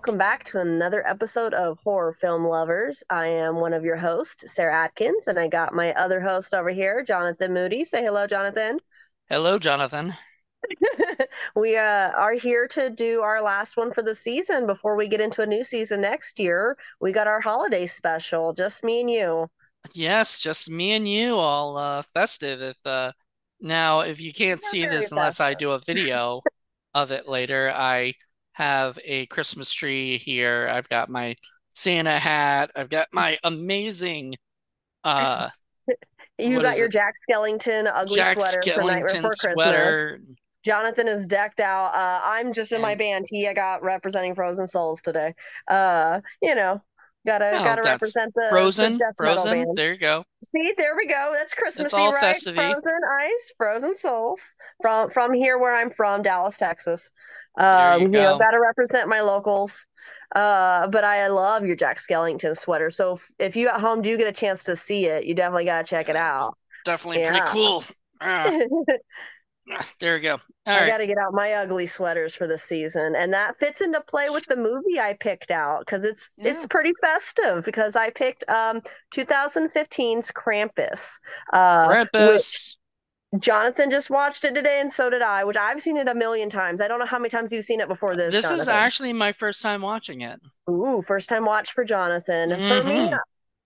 welcome back to another episode of Horror Film Lovers. I am one of your hosts, Sarah Atkins, and I got my other host over here, Jonathan Moody. Say hello, Jonathan. Hello, Jonathan. we uh, are here to do our last one for the season before we get into a new season next year. We got our holiday special, just me and you. Yes, just me and you, all uh, festive. If uh, now, if you can't see this unless I do a video of it later, I have a Christmas tree here. I've got my Santa hat. I've got my amazing uh You got your it? Jack Skellington ugly Jack sweater Skellington for Before sweater. Christmas. Jonathan is decked out. Uh, I'm just in my band. He I got representing Frozen Souls today. Uh, you know, Gotta oh, gotta represent the Frozen. The Frozen. There you go. See, there we go. That's Christmassy, all right? Festive-y. Frozen ice, frozen souls from from here where I'm from, Dallas, Texas. Um, you, you, know, gotta represent my locals. Uh, but I love your Jack Skellington sweater. So if, if you at home do get a chance to see it, you definitely gotta check it out. definitely yeah. pretty cool. Ah. There we go. All I right. got to get out my ugly sweaters for the season, and that fits into play with the movie I picked out because it's yeah. it's pretty festive. Because I picked um 2015's Krampus. Uh, Krampus. Jonathan just watched it today, and so did I. Which I've seen it a million times. I don't know how many times you've seen it before this. This Jonathan. is actually my first time watching it. Ooh, first time watch for Jonathan. Mm-hmm. For me,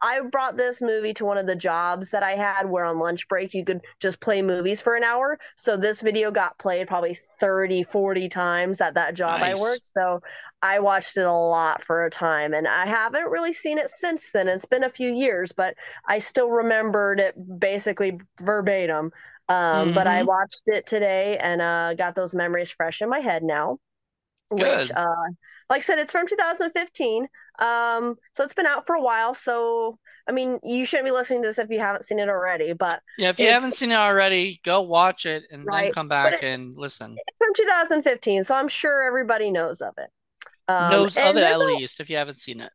I brought this movie to one of the jobs that I had where on lunch break you could just play movies for an hour. So this video got played probably 30, 40 times at that job nice. I worked. So I watched it a lot for a time and I haven't really seen it since then. It's been a few years, but I still remembered it basically verbatim. Um, mm-hmm. But I watched it today and uh, got those memories fresh in my head now. Good. Which, uh, like I said, it's from 2015. Um, so it's been out for a while. So, I mean, you shouldn't be listening to this if you haven't seen it already. But yeah, if you haven't seen it already, go watch it and right, then come back it, and listen. It's from 2015, so I'm sure everybody knows of it. Um, knows of it at a, least if you haven't seen it.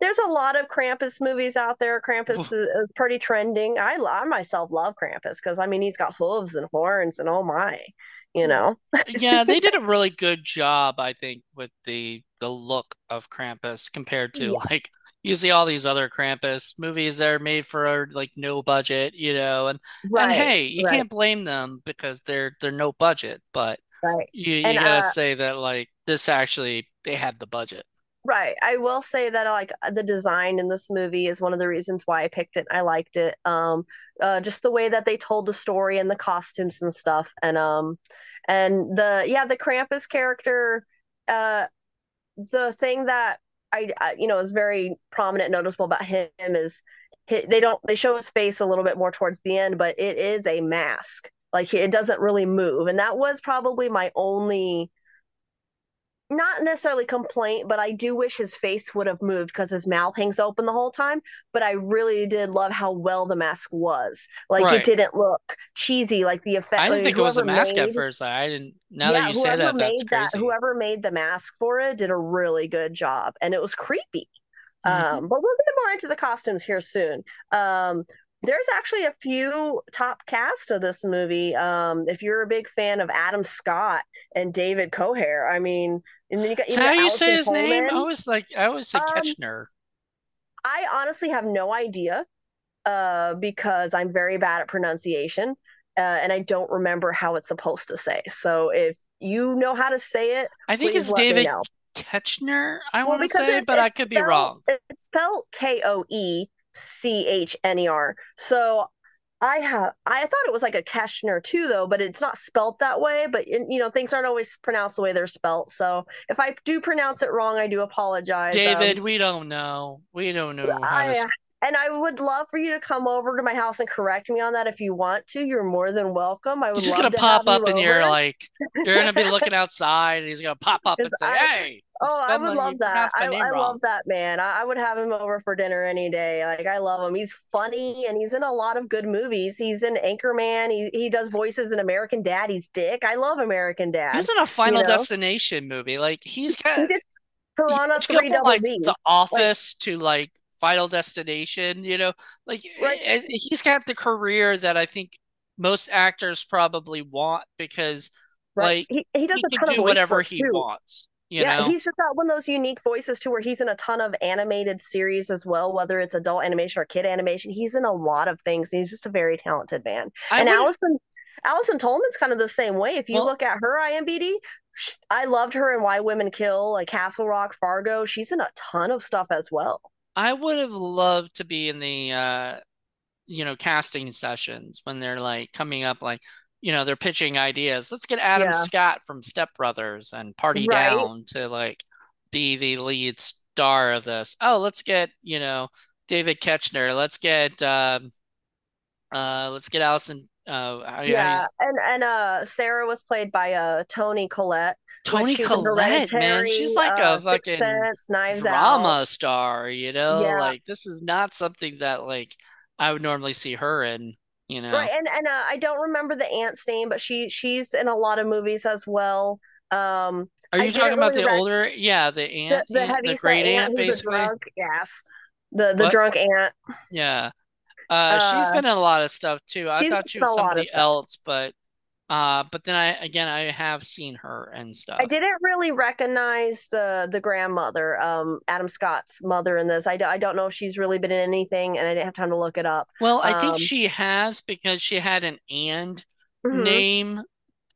There's a lot of Krampus movies out there. Krampus is, is, pretty trending. I, I myself love Krampus because I mean he's got hooves and horns and oh my you know yeah they did a really good job i think with the the look of krampus compared to yes. like see all these other krampus movies that are made for like no budget you know and right, and hey you right. can't blame them because they're they're no budget but right you, you and, gotta uh, say that like this actually they had the budget Right. I will say that like the design in this movie is one of the reasons why I picked it. I liked it. Um uh just the way that they told the story and the costumes and stuff. And um and the yeah, the Krampus character uh the thing that I, I you know is very prominent noticeable about him is he, they don't they show his face a little bit more towards the end, but it is a mask. Like it doesn't really move. And that was probably my only not necessarily complaint, but I do wish his face would have moved because his mouth hangs open the whole time. But I really did love how well the mask was. Like right. it didn't look cheesy, like the effect. I didn't like, think it was a mask made, at first. I didn't. Now yeah, that you say that, that's crazy. That, whoever made the mask for it did a really good job, and it was creepy. Mm-hmm. Um, but we'll get more into the costumes here soon. Um, there's actually a few top cast of this movie. Um, if you're a big fan of Adam Scott and David Koechner, I mean, and then you got Is how you Allison say his Tolman. name? I always like I always say Um, Ketchner. I honestly have no idea, uh, because I'm very bad at pronunciation, uh, and I don't remember how it's supposed to say. So if you know how to say it, I think it's David. Ketchner. I Well, want to say, it, but I could be wrong. It's spelled K O E C H N E R. So I have I thought it was like a Keshner too though, but it's not spelt that way. But you know things aren't always pronounced the way they're spelt. So if I do pronounce it wrong, I do apologize. David, Um, we don't know. We don't know how I to. And I would love for you to come over to my house and correct me on that if you want to. You're more than welcome. I He's would just love gonna to pop up you and you're like, you're gonna be looking outside, and he's gonna pop up and say, I- "Hey, Oh, I would love that. I, I love that man. I, I would have him over for dinner any day. Like I love him. He's funny and he's in a lot of good movies. He's in Anchorman. He he does voices in American Dad. He's Dick. I love American Dad. He was in a Final know? Destination movie. Like he's got Piranha Three Double like. The Office to like Final Destination. You know, like Right. eh, he's got the career that I think most actors probably want because Right. like He he does he a ton of do voice whatever he too. wants. You yeah, know? he's just got one of those unique voices too, where he's in a ton of animated series as well, whether it's adult animation or kid animation. He's in a lot of things. He's just a very talented man. I and would, Allison Allison Tolman's kind of the same way. If you well, look at her IMDb, I loved her in Why Women Kill, like Castle Rock, Fargo. She's in a ton of stuff as well. I would have loved to be in the uh, you know, casting sessions when they're like coming up like, you know, they're pitching ideas. Let's get Adam Yeah, Scott from Step Brothers and Party right. Down to like be the lead star of this. Oh, let's get, you know, David Koechner. Let's get um uh let's get Allison uh how, do how Yeah, and and uh Sarah was played by uh Toni Collette, Toni Collette, man. She's like uh a fucking Sense, Knives Out. drama star, you know? Yeah, Like this is not something that like I would normally see her in, you know. right. And and uh, I don't remember the aunt's name, but she she's in a lot of movies as well. Um, Are I you talking about really the rec older? Yeah, the the aunt, the aunt, the great aunt aunt, basically. drunk. Yes, the the What? drunk aunt. Yeah. Uh, she's Uh, been in a lot of stuff too. I thought she was a lot of somebody else, but uh, but then I again I have seen her and stuff. I didn't really recognize the the grandmother, um, Adam Scott's mother in this. I, d- I don't know if she's really been in anything, and I didn't have time to look it up. Well, I think Um, she has because she had an and mhm. name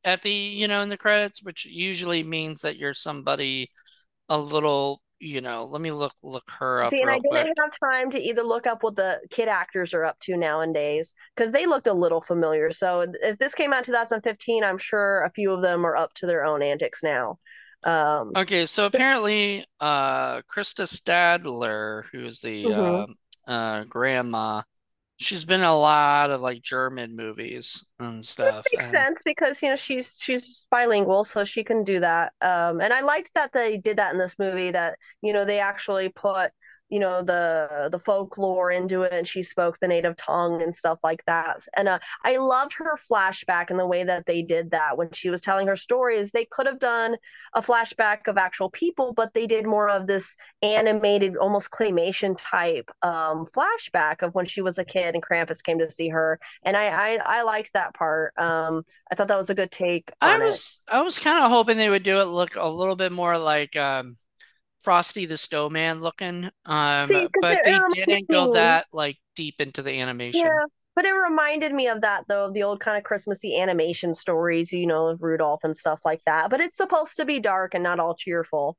at the you know in the credits, which usually means that you're somebody a little you know. Let me look look her up See, and I didn't quick. have time to either look up what the kid actors are up to nowadays because they looked a little familiar. So if this came out in 2015, I'm sure a few of them are up to their own antics now. Um, Okay, so apparently, uh, Krista Stadler, who's the mhm. uh, uh, grandma, she's been in a lot of like German movies and stuff. Makes And sense because you know she's she's bilingual, so she can do that. Um, and I liked that they did that in this movie. That you know they actually put you know the the folklore into it, and she spoke the native tongue and stuff like that. And uh, I loved her flashback and the way that they did that when she was telling her stories. They could have done a flashback of actual people, but they did more of this animated, almost claymation type um, flashback of when she was a kid and Krampus came to see her and I I, I liked that part. Um, I thought that was a good take I on it. was I was kind of hoping they would do it look a little bit more like um, Frosty the Snowman looking, um, See, but they didn't go that like deep into the animation. yeah, but it reminded me of that though, of the old kind of Christmassy animation stories, you know, of Rudolph and stuff like that. But it's supposed to be dark and not all cheerful.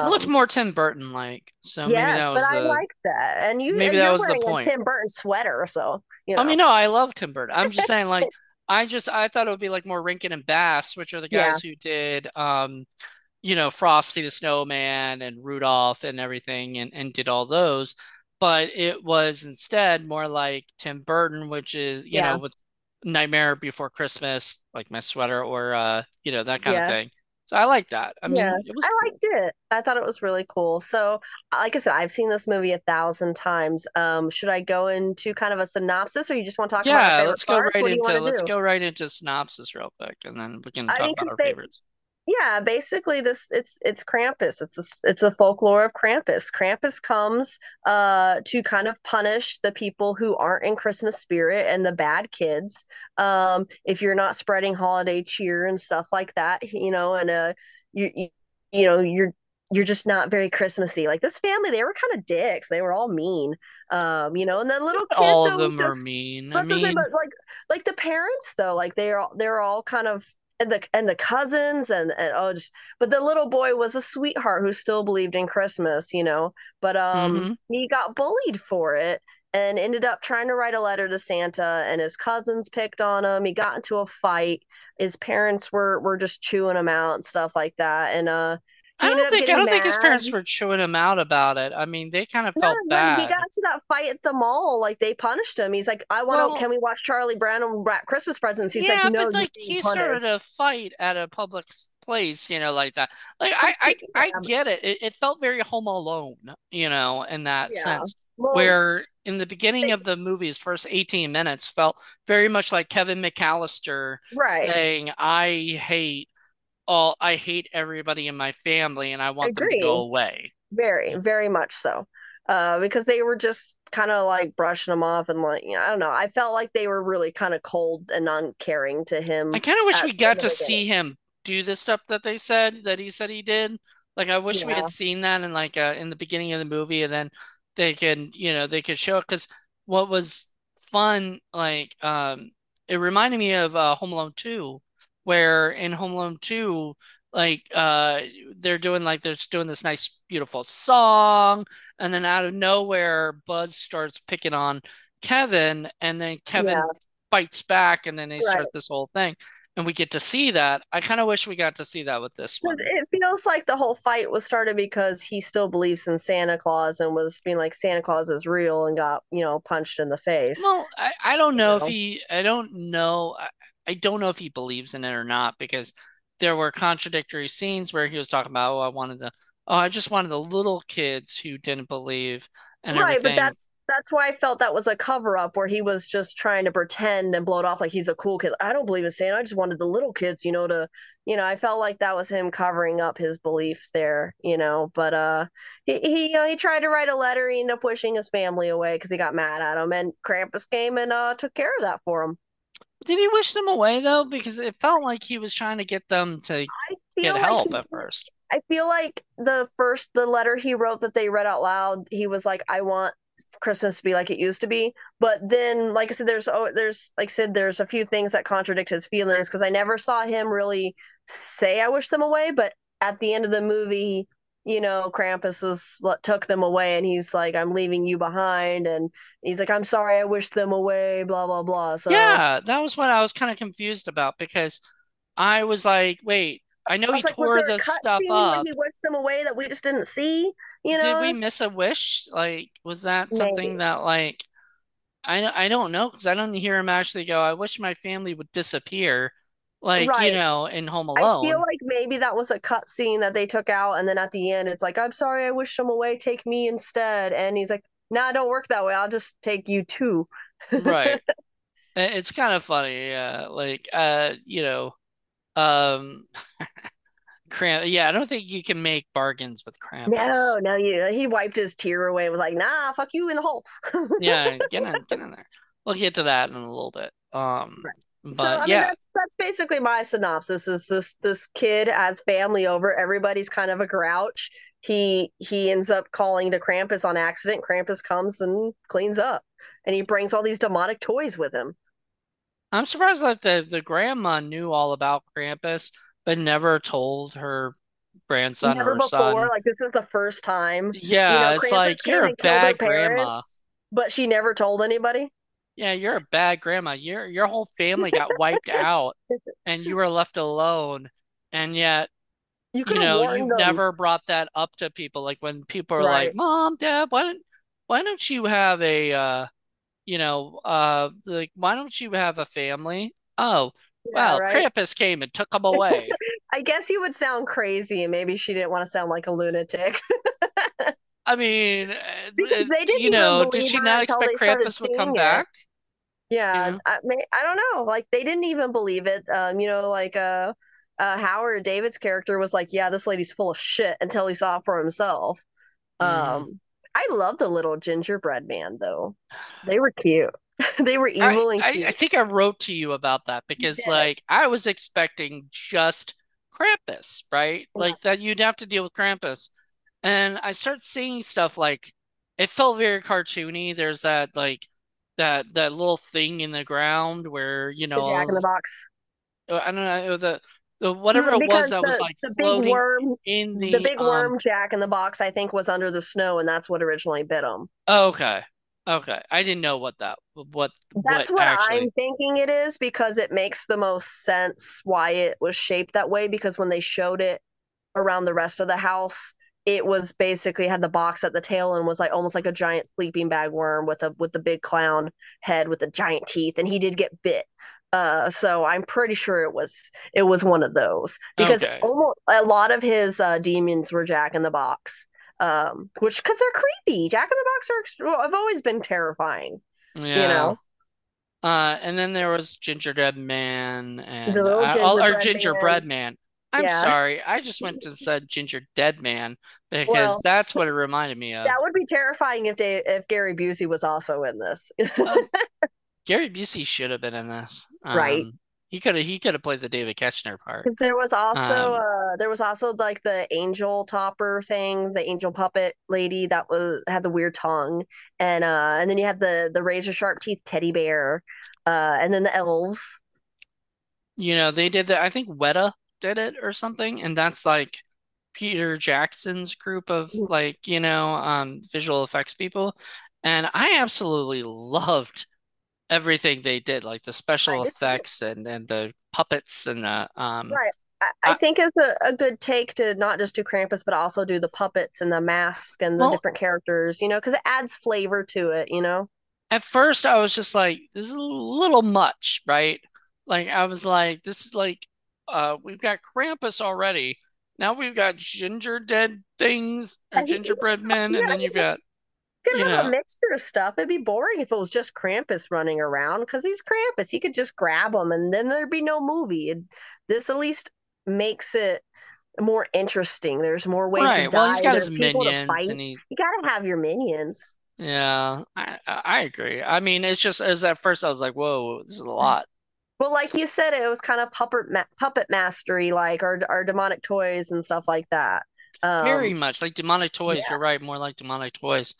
It looked Um, more Tim Burton like, so that but was I like that. And you maybe that was the point. Tim Burton sweater, so you know. I mean, no, I love Tim Burton. I'm just saying, like, I just I thought it would be like more Rankin and Bass, which are the yeah, guys who did, um, you know, Frosty the Snowman and Rudolph and everything, and and did all those. But it was instead more like Tim Burton, which is, you yeah, know, with Nightmare Before Christmas, like my sweater, or uh, you know, that kind of thing. So I like that. I Yeah, mean, it was I cool. liked it. I thought it was really cool. So, like I said, I've seen this movie a thousand times. Um, should I go into kind of a synopsis, or you just want to talk about Yeah, favorite let's go parts? right What do you want into let's do? go right into synopsis real quick, and then we can I talk mean, about our they, favorites. Yeah, basically this it's it's Krampus. It's a, it's a folklore of Krampus. Krampus comes uh to kind of punish the people who aren't in Christmas spirit and the bad kids. Um, if you're not spreading holiday cheer and stuff like that, you know, and uh you you, you know, you're you're just not very Christmassy. Like this family, they were kind of dicks. They were all mean. Um, you know, and then little kid All of though them are just mean. I saying, but like like the parents though, like they're all they're all kind of and the and the cousins and and oh just but the little boy was a sweetheart who still believed in Christmas, you know. But um hmm he got bullied for it and ended up trying to write a letter to Santa and his cousins picked on him. He got into a fight. His parents were were just chewing him out and stuff like that. And uh I don't think I don't think his parents were chewing him out about it. I mean, they kind of no, bad. when he got bad. into that fight at the mall, like they punished him. He's like, I want to, Well, can we watch Charlie Brown and wrap Christmas presents? He's like, yeah, no, but like he punished. started a fight at a public place, you know, like that. Like I I I get it. It, it felt very Home Alone, you know, in that yeah. sense. Well, Where in the beginning of the movie's first 18 minutes felt very much like Kevin McAllister right. saying, I hate all I hate everybody in my family and I want them to go away. Very, very much so. Uh, because they were just kind of like brushing him off and like, I don't know. I felt like they were really kind of cold and uncaring to him. I kind of wish we got to see him do the stuff that they said that he said he did. Like I wish yeah. we had seen that in like uh, in the beginning of the movie, and then they can you know they could show it because what was fun like um it reminded me of uh, Home Alone 2 where in Home Alone 2 like uh they're doing like they're doing this nice beautiful song and then out of nowhere Buzz starts picking on Kevin and then Kevin yeah. fights back and then they right. start this whole thing and we get to see that. I kind of wish we got to see that with this one. It feels like the whole fight was started because he still believes in Santa Claus and was being like Santa Claus is real and got you know punched in the face. Well, I, I don't know, know if he I don't know I, I don't know if he believes in it or not because there were contradictory scenes where he was talking about oh I wanted the oh I just wanted the little kids who didn't believe and right, everything. but that's that's why I felt that was a cover up where he was just trying to pretend and blow it off like he's a cool kid. I don't believe in Santa. I just wanted the little kids, you know, to, you know, I felt like that was him covering up his beliefs there, you know. But uh, he he you know, he tried to write a letter. He ended up pushing his family away because he got mad at him, and Krampus came and uh took care of that for him. Did he wish them away though? Because it felt like he was trying to get them to get like help he, at first. I feel like the first the letter he wrote that they read out loud, he was like, "I want Christmas to be like it used to be. But then, like I said, there's oh, there's like I said, there's a few things that contradict his feelings because I never saw him really say I wish them away. But at the end of the movie, you know, Krampus was took them away, and he's like, "I'm leaving you behind," and he's like, "I'm sorry, I wish them away." Blah blah blah. So yeah, that was what I was kind of confused about because I was like, "Wait, I know I he like, tore the stuff up. He wished them away that we just didn't see." You know, did we miss a wish? Like, was that something Maybe. that like I I don't know because I don't hear him actually go. I wish my family would disappear, like right. you know, in Home Alone. I feel like maybe that was a cut scene that they took out, and then at the end, it's like, I'm sorry, I wish him away. Take me instead. And he's like, Nah, don't work that way. I'll just take you too. right. It's kind of funny, yeah. Like, uh, you know, um. Kramp. Yeah, I don't think you can make bargains with Krampus. No, no, you. He wiped his tear away. and Was like, nah, fuck you in the hole. yeah, get in, get in there. We'll get to that in a little bit. Um, right. But so, I yeah, mean, that's that's basically my synopsis. Is this this kid has family over? Everybody's kind of a grouch. He he ends up calling to Krampus on accident. Krampus comes and cleans up, and he brings all these demonic toys with him. I'm surprised that the the grandma knew all about Krampus but never told her grandson never or before, son. Like this is the first time. Yeah, you know, it's like you're a bad grandma. But she never told anybody. Yeah, you're a bad grandma. Your your whole family got wiped out, and you were left alone. And yet, you, you know, you've them. never brought that up to people. Like when people are right. like, "Mom, Dad, why don't why don't you have a, uh, you know, uh, like why don't you have a family?" Oh, yeah, well, right? Krampus came and took them away. I guess you would sound crazy, and maybe she didn't want to sound like a lunatic. I mean, because they didn't you know, did she not expect Krampus would come it. back? Yeah, yeah. I, mean, I don't know. Like they didn't even believe it. Um, you know, like uh, uh, Howard David's character was like, "Yeah, this lady's full of shit," until he saw it for himself. Mm. Um, I love the little gingerbread man though. They were cute. they were evil I, I, I, think I wrote to you about that because like I was expecting just Krampus, right? Yeah. Like that you'd have to deal with Krampus. And I start seeing stuff like it felt very cartoony. There's that like that that little thing in the ground where, you know, the Jack in the box. Uh, I don't know the the whatever it was that the, was like the big worm in the the big worm um, Jack in the box I think was under the snow and that's what originally bit him. Oh, okay. Okay, I didn't know what that what. That's what, what actually... I'm thinking it is because it makes the most sense why it was shaped that way. Because when they showed it around the rest of the house, it was basically had the box at the tail and was like almost like a giant sleeping bag worm with a with the big clown head with the giant teeth, and he did get bit. Uh, so I'm pretty sure it was it was one of those because okay. almost a lot of his uh, demons were Jack in the Box um, which because they're creepy. Jack in the Box are have always been terrifying. Yeah. You know. Uh, and then there was Gingerbread Man and uh, gingerbread or Gingerbread Man. man. I'm yeah. sorry, I just went to said Ginger Dead Man because well, that's what it reminded me of. That would be terrifying if they if Gary Busey was also in this. uh, Gary Busey should have been in this, um, right? He could have he could have played the David Ketchner part. There was also Um, uh there was also like the angel topper thing, the angel puppet lady that was had the weird tongue. And uh and then you had the the razor sharp teeth teddy bear. Uh and then the elves. you know, they did that. I think Weta did it or something, and that's like Peter Jackson's group of like, you know, um, visual effects people. And I absolutely loved everything they did, like the special effects and and the puppets and the um Right. I, I I, think it's a, a good take to not just do Krampus, but also do the puppets and the mask and the well, different characters, you know, because it adds flavor to it, you know? at first I was just like, this is a little much, right? Like I was like, this is like uh we've got Krampus already. Now we've got ginger dead things or And gingerbread men, and then you've got, could you have a mixture of stuff. It'd be boring if it was just Krampus running around because he's Krampus. He could just grab him and then there'd be no movie. It, this at least makes it more interesting. There's more ways to right. Well, he's die. got his There's people to minions fight. and he You gotta have your minions. Yeah, I I agree. I mean, it's just as at first I was like, "Whoa, this is a lot." Well, like you said, it was kind of puppet ma puppet mastery, like our our demonic toys and stuff like that. Very Um, much like demonic toys. yeah, You're right, more like demonic toys.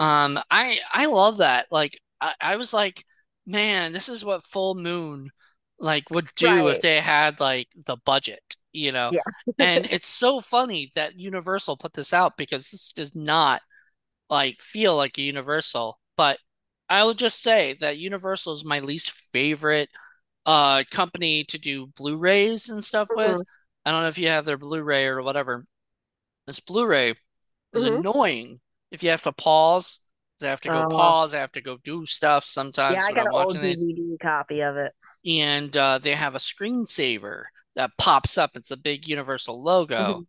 Um, I I love that. Like I, I was like, man, this is what Full Moon like would do if they had like the budget, you know. Yeah, And it's so funny that Universal put this out because this does not like feel like a Universal. But I will just say that Universal is my least favorite uh company to do Blu-rays and stuff with. hmm I don't know if you have their Blu-ray or whatever. This Blu-ray is hmm annoying if you have to pause. I have to go Uh, pause. I have to go do stuff sometimes. yeah, I got I'm an old watching these. DVD copy of it. And uh, they have a screensaver that pops up. It's a big Universal logo. hmm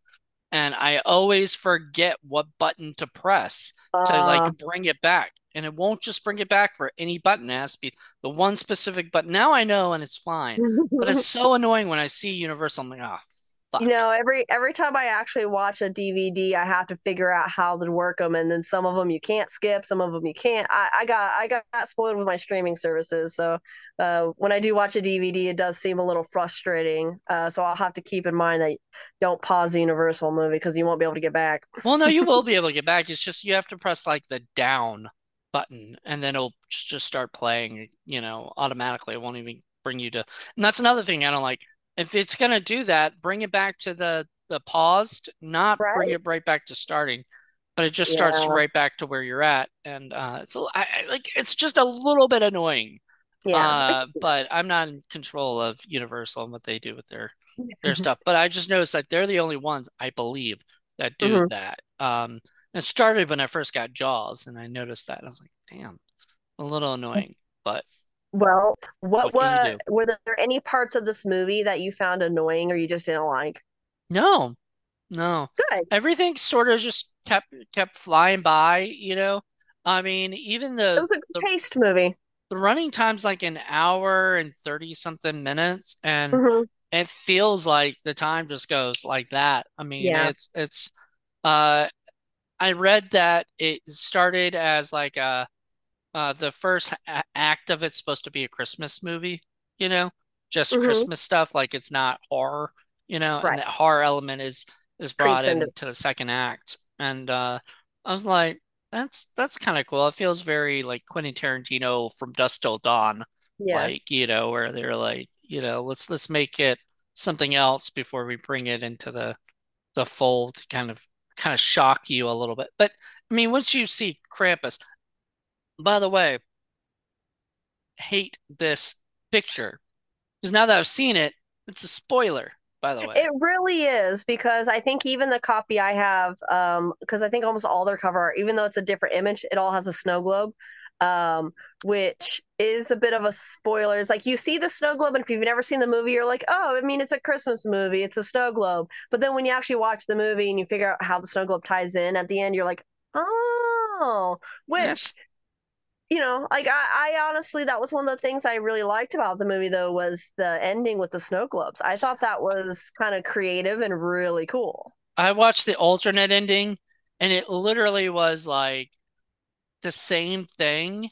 And I always forget what button to press to like Uh, bring it back. And it won't just bring it back for any button. It has to be the one specific button. Now I know and it's fine. But it's so annoying when I see Universal. I'm like, oh, You fuck. know, every every time I actually watch a DVD, I have to figure out how to work them, and then some of them you can't skip, some of them you can't. I, I got I got spoiled with my streaming services, so uh, when I do watch a DVD, it does seem a little frustrating. Uh, so I'll have to keep in mind that don't pause the Universal movie because you won't be able to get back. Well, no, you will be able to get back. It's just you have to press like the down button and then it'll just start playing, you know, automatically. It won't even bring you to. And that's another thing I don't like. If it's gonna do that, bring it back to the the paused, not bring it right back to starting, but it just starts right back to where you're at. And uh it's a, I, I- like it's just a little bit annoying. yeah. Uh, but I'm not in control of Universal and what they do with their their stuff. But I just noticed that they're the only ones, I believe, that do hmm that. Um, it started when I first got Jaws, and I noticed that. I was like, damn, a little annoying. But Well, what what can you what do? were there any parts of this movie that you found annoying or you just didn't like? No, no. Good. Everything sort of just kept kept flying by, you know. I mean, even the It was a good the, paced movie. the running time's like an hour and 30 something minutes, and hmm it feels like the time just goes like that. I mean, Yeah. it's it's uh I read that it started as like a uh the first a act of it's supposed to be a Christmas movie, you know, just hmm Christmas stuff, like it's not horror, you know, right. and that horror element is is brought Creeps into into the second act. And uh I was like, that's that's kind of cool. It feels very like Quentin Tarantino from Dusk Till Dawn, Yeah. like, you know, where they're like, you know, let's let's make it something else before we bring it into the the fold kind of kind of shock you a little bit. But I mean, once you see Krampus, by the way, hate this picture because now that I've seen it, it's a spoiler, by the way. It really is because I think even the copy I have, um, because I think almost all their cover art, even though it's a different image, it all has a snow globe, um, which is a bit of a spoiler. It's like you see the snow globe, and if you've never seen the movie, you're like, oh, I mean, it's a Christmas movie, it's a snow globe. But then when you actually watch the movie and you figure out how the snow globe ties in at the end, you're like, oh, which That's you know, like I, I honestly, that was one of the things I really liked about the movie, though, was the ending with the snow globes. I thought that was kind of creative and really cool. I watched the alternate ending and it literally was like the same thing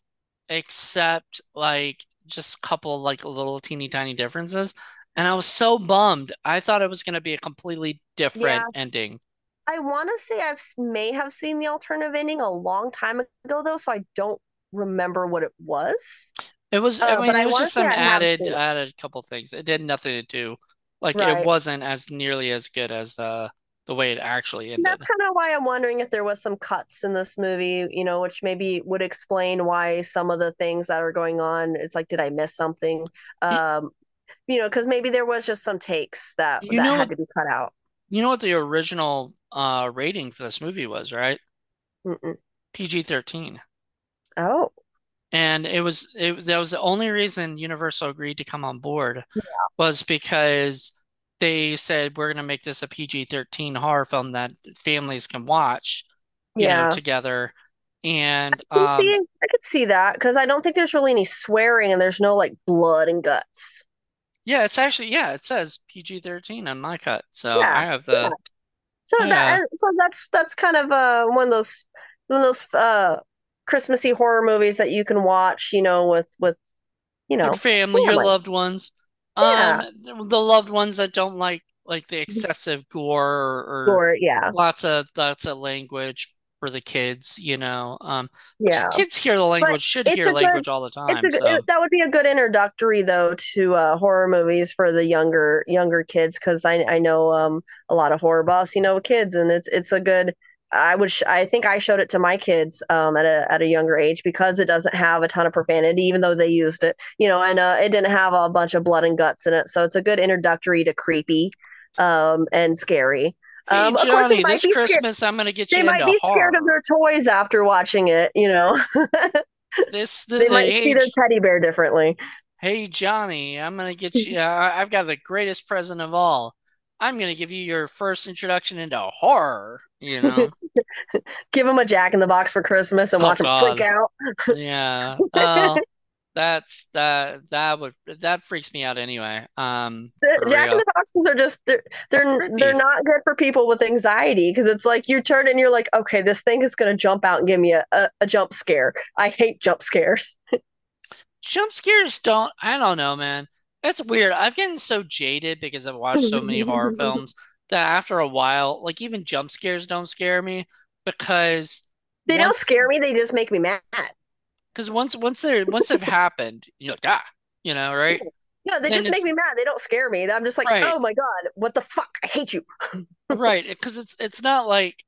except like just a couple like little teeny tiny differences. And I was so bummed. I thought it was going to be a completely different yeah. ending. I want to say I may have seen the alternative ending a long time ago, though, so I don't remember what it was. It was. I uh, mean, it I was just some added added couple things. It did nothing to do. Like right. it wasn't as nearly as good as the the way it actually ended. That's kind of why I'm wondering if there was some cuts in this movie, you know, which maybe would explain why some of the things that are going on. It's like, did I miss something? Um, you know, because maybe there was just some takes that you that had to be cut out. You know what the original uh rating for this movie was, right? PG thirteen. Oh. And it was it that was the only reason Universal agreed to come on board yeah. was because they said we're going to make this a PG-13 horror film that families can watch, yeah. know, together. And I can um, see, I could see that because I don't think there's really any swearing and there's no like blood and guts. Yeah, it's actually yeah, it says PG-13 on my cut, so yeah, I have the. Yeah. So yeah. that so that's that's kind of uh one of those one of those uh Christmassy horror movies that you can watch, you know, with with you know your family, family. your loved ones. Yeah. Um, the loved ones that don't like like the excessive gore or, or gore, yeah, lots of lots of language for the kids, you know. Um, yeah, kids hear the language, but should hear language good, all the time. It's a, so. it, that would be a good introductory though to uh, horror movies for the younger younger kids because I I know um a lot of horror buffs, you know, kids, and it's it's a good I would sh- I think I showed it to my kids um, at a at a younger age because it doesn't have a ton of profanity, even though they used it, you know, and uh, it didn't have a bunch of blood and guts in it. So it's a good introductory to creepy um, and scary. Um, hey, Johnny, of course, they might be Christmas scared. I'm going to get you. They might be horror. scared of their toys after watching it. You know, this the, they the might age. see their teddy bear differently. Hey Johnny, I'm going to get you. Uh, I've got the greatest present of all. I'm going to give you your first introduction into horror, you know. give him a jack in the box for Christmas and oh, watch God. him freak out. yeah. Uh, that's that that would that freaks me out anyway. Um Jack real. in the boxes are just they're they're they're not good for people with anxiety because it's like you turn and you're like, okay, this thing is gonna jump out and give me a, a, a jump scare. I hate jump scares. jump scares don't I don't know, man. It's weird. I've gotten so jaded because I've watched so many horror films that after a while, like even jump scares don't scare me because they once, don't scare me. They just make me mad. Because once once they're once they've happened, you're like ah, you know, right? Yeah, they just make me mad. They don't scare me. I'm just like, right. oh my god, what the fuck? I hate you. right, because it's it's not like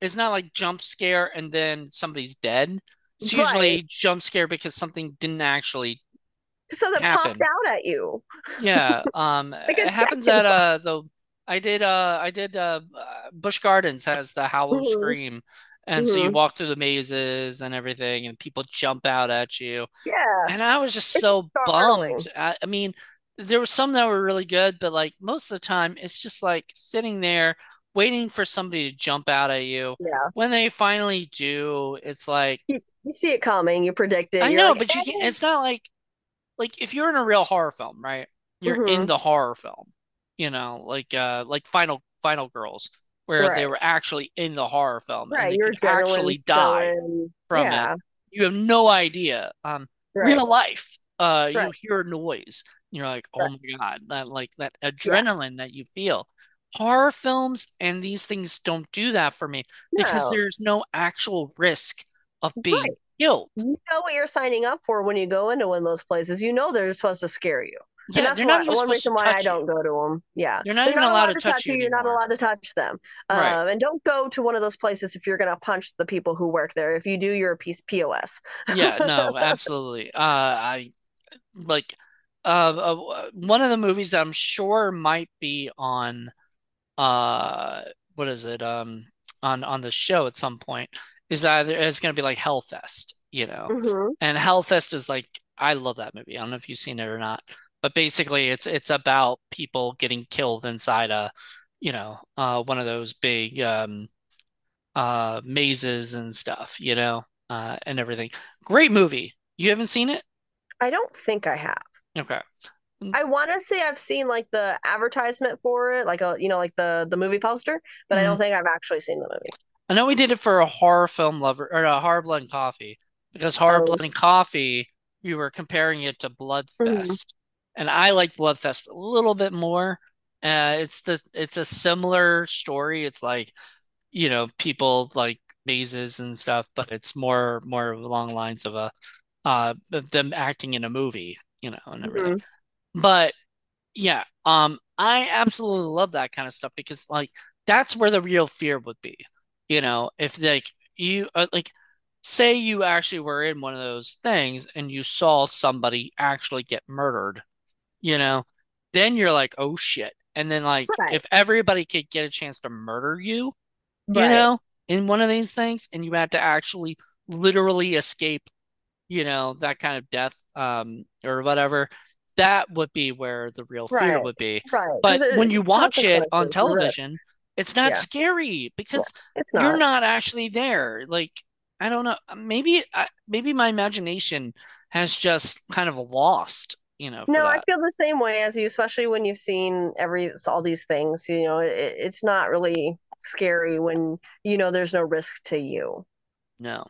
it's not like jump scare and then somebody's dead. It's usually right. jump scare because something didn't actually so that happen. popped out at you. yeah, um, like it happens at uh the I did uh I did uh Busch Gardens has the Hollow mm-hmm. Scream, and mm-hmm. so you mm-hmm. walk through the mazes and everything, and people jump out at you. Yeah, and I was just it's so bummed. I, I mean, there were some that were really good, but like most of the time, it's just like sitting there waiting for somebody to jump out at you. Yeah. When they finally do, it's like you, you see it coming, you predict it. I know, like, but you can, it's not like like if you're in a real horror film, right? You're mm-hmm. in the horror film, you know, like uh like Final Final Girls, where right. they were actually in the horror film right, and they could actually die from yeah. it. You have no idea. Um, right. real life, uh, you hear a noise, you're like, oh my god, that like that adrenaline yeah. that you feel. Horror films and these things don't do that for me no. because there's no actual risk of being killed. You know what you're signing up for when you go into one of those places. You know they're supposed to scare you. Yeah, and that's they're not why, one reason why I don't go to them. Yeah, you're not they're even not allowed, allowed, to touch, touch you. You're not allowed to touch them. Right. Um, and don't go to one of those places if you're gonna punch the people who work there. If you do, you're a piece POS. yeah, no, absolutely. Uh, I like uh, uh, one of the movies I'm sure might be on uh what is it um on on the show at some point is either it's going to be like Hellfest you know. Mm-hmm. And Hellfest is like I love that movie. I don't know if you've seen it or not, but basically it's it's about people getting killed inside a, you know, uh, one of those big um, uh, mazes and stuff, you know, uh, and everything. Great movie. You haven't seen it? I don't think I have. Okay. I want to say I've seen like the advertisement for it, like a you know like the the movie poster, but mm-hmm. I don't mm-hmm. think I've actually seen the movie. I know we did it for a horror film lover or a horror blood and coffee, because horror oh. blood and coffee we were comparing it to Bloodfest, mm-hmm. and I like Bloodfest a little bit more. Uh, it's the it's a similar story. It's like you know people like mazes and stuff, but it's more more along lines of a uh them acting in a movie, you know, and everything. Mm-hmm. But yeah, um, I absolutely love that kind of stuff because like that's where the real fear would be, you know, if like you uh, like say you actually were in one of those things and you saw somebody actually get murdered, you know, then you're like, oh shit. And then like right. if everybody could get a chance to murder you, right. you know, in one of these things, and you had to actually literally escape, you know, that kind of death, um, or whatever, that would be where the real fear right. would be. But when you watch it on television, it's not yeah. scary because yeah, not. you're not actually there. Like I don't know. Uh, maybe uh, maybe my imagination has just kind of lost. You know. No, I feel the same way as you, especially when you've seen every all these things. You know, it, it's not really scary when you know there's no risk to you. No,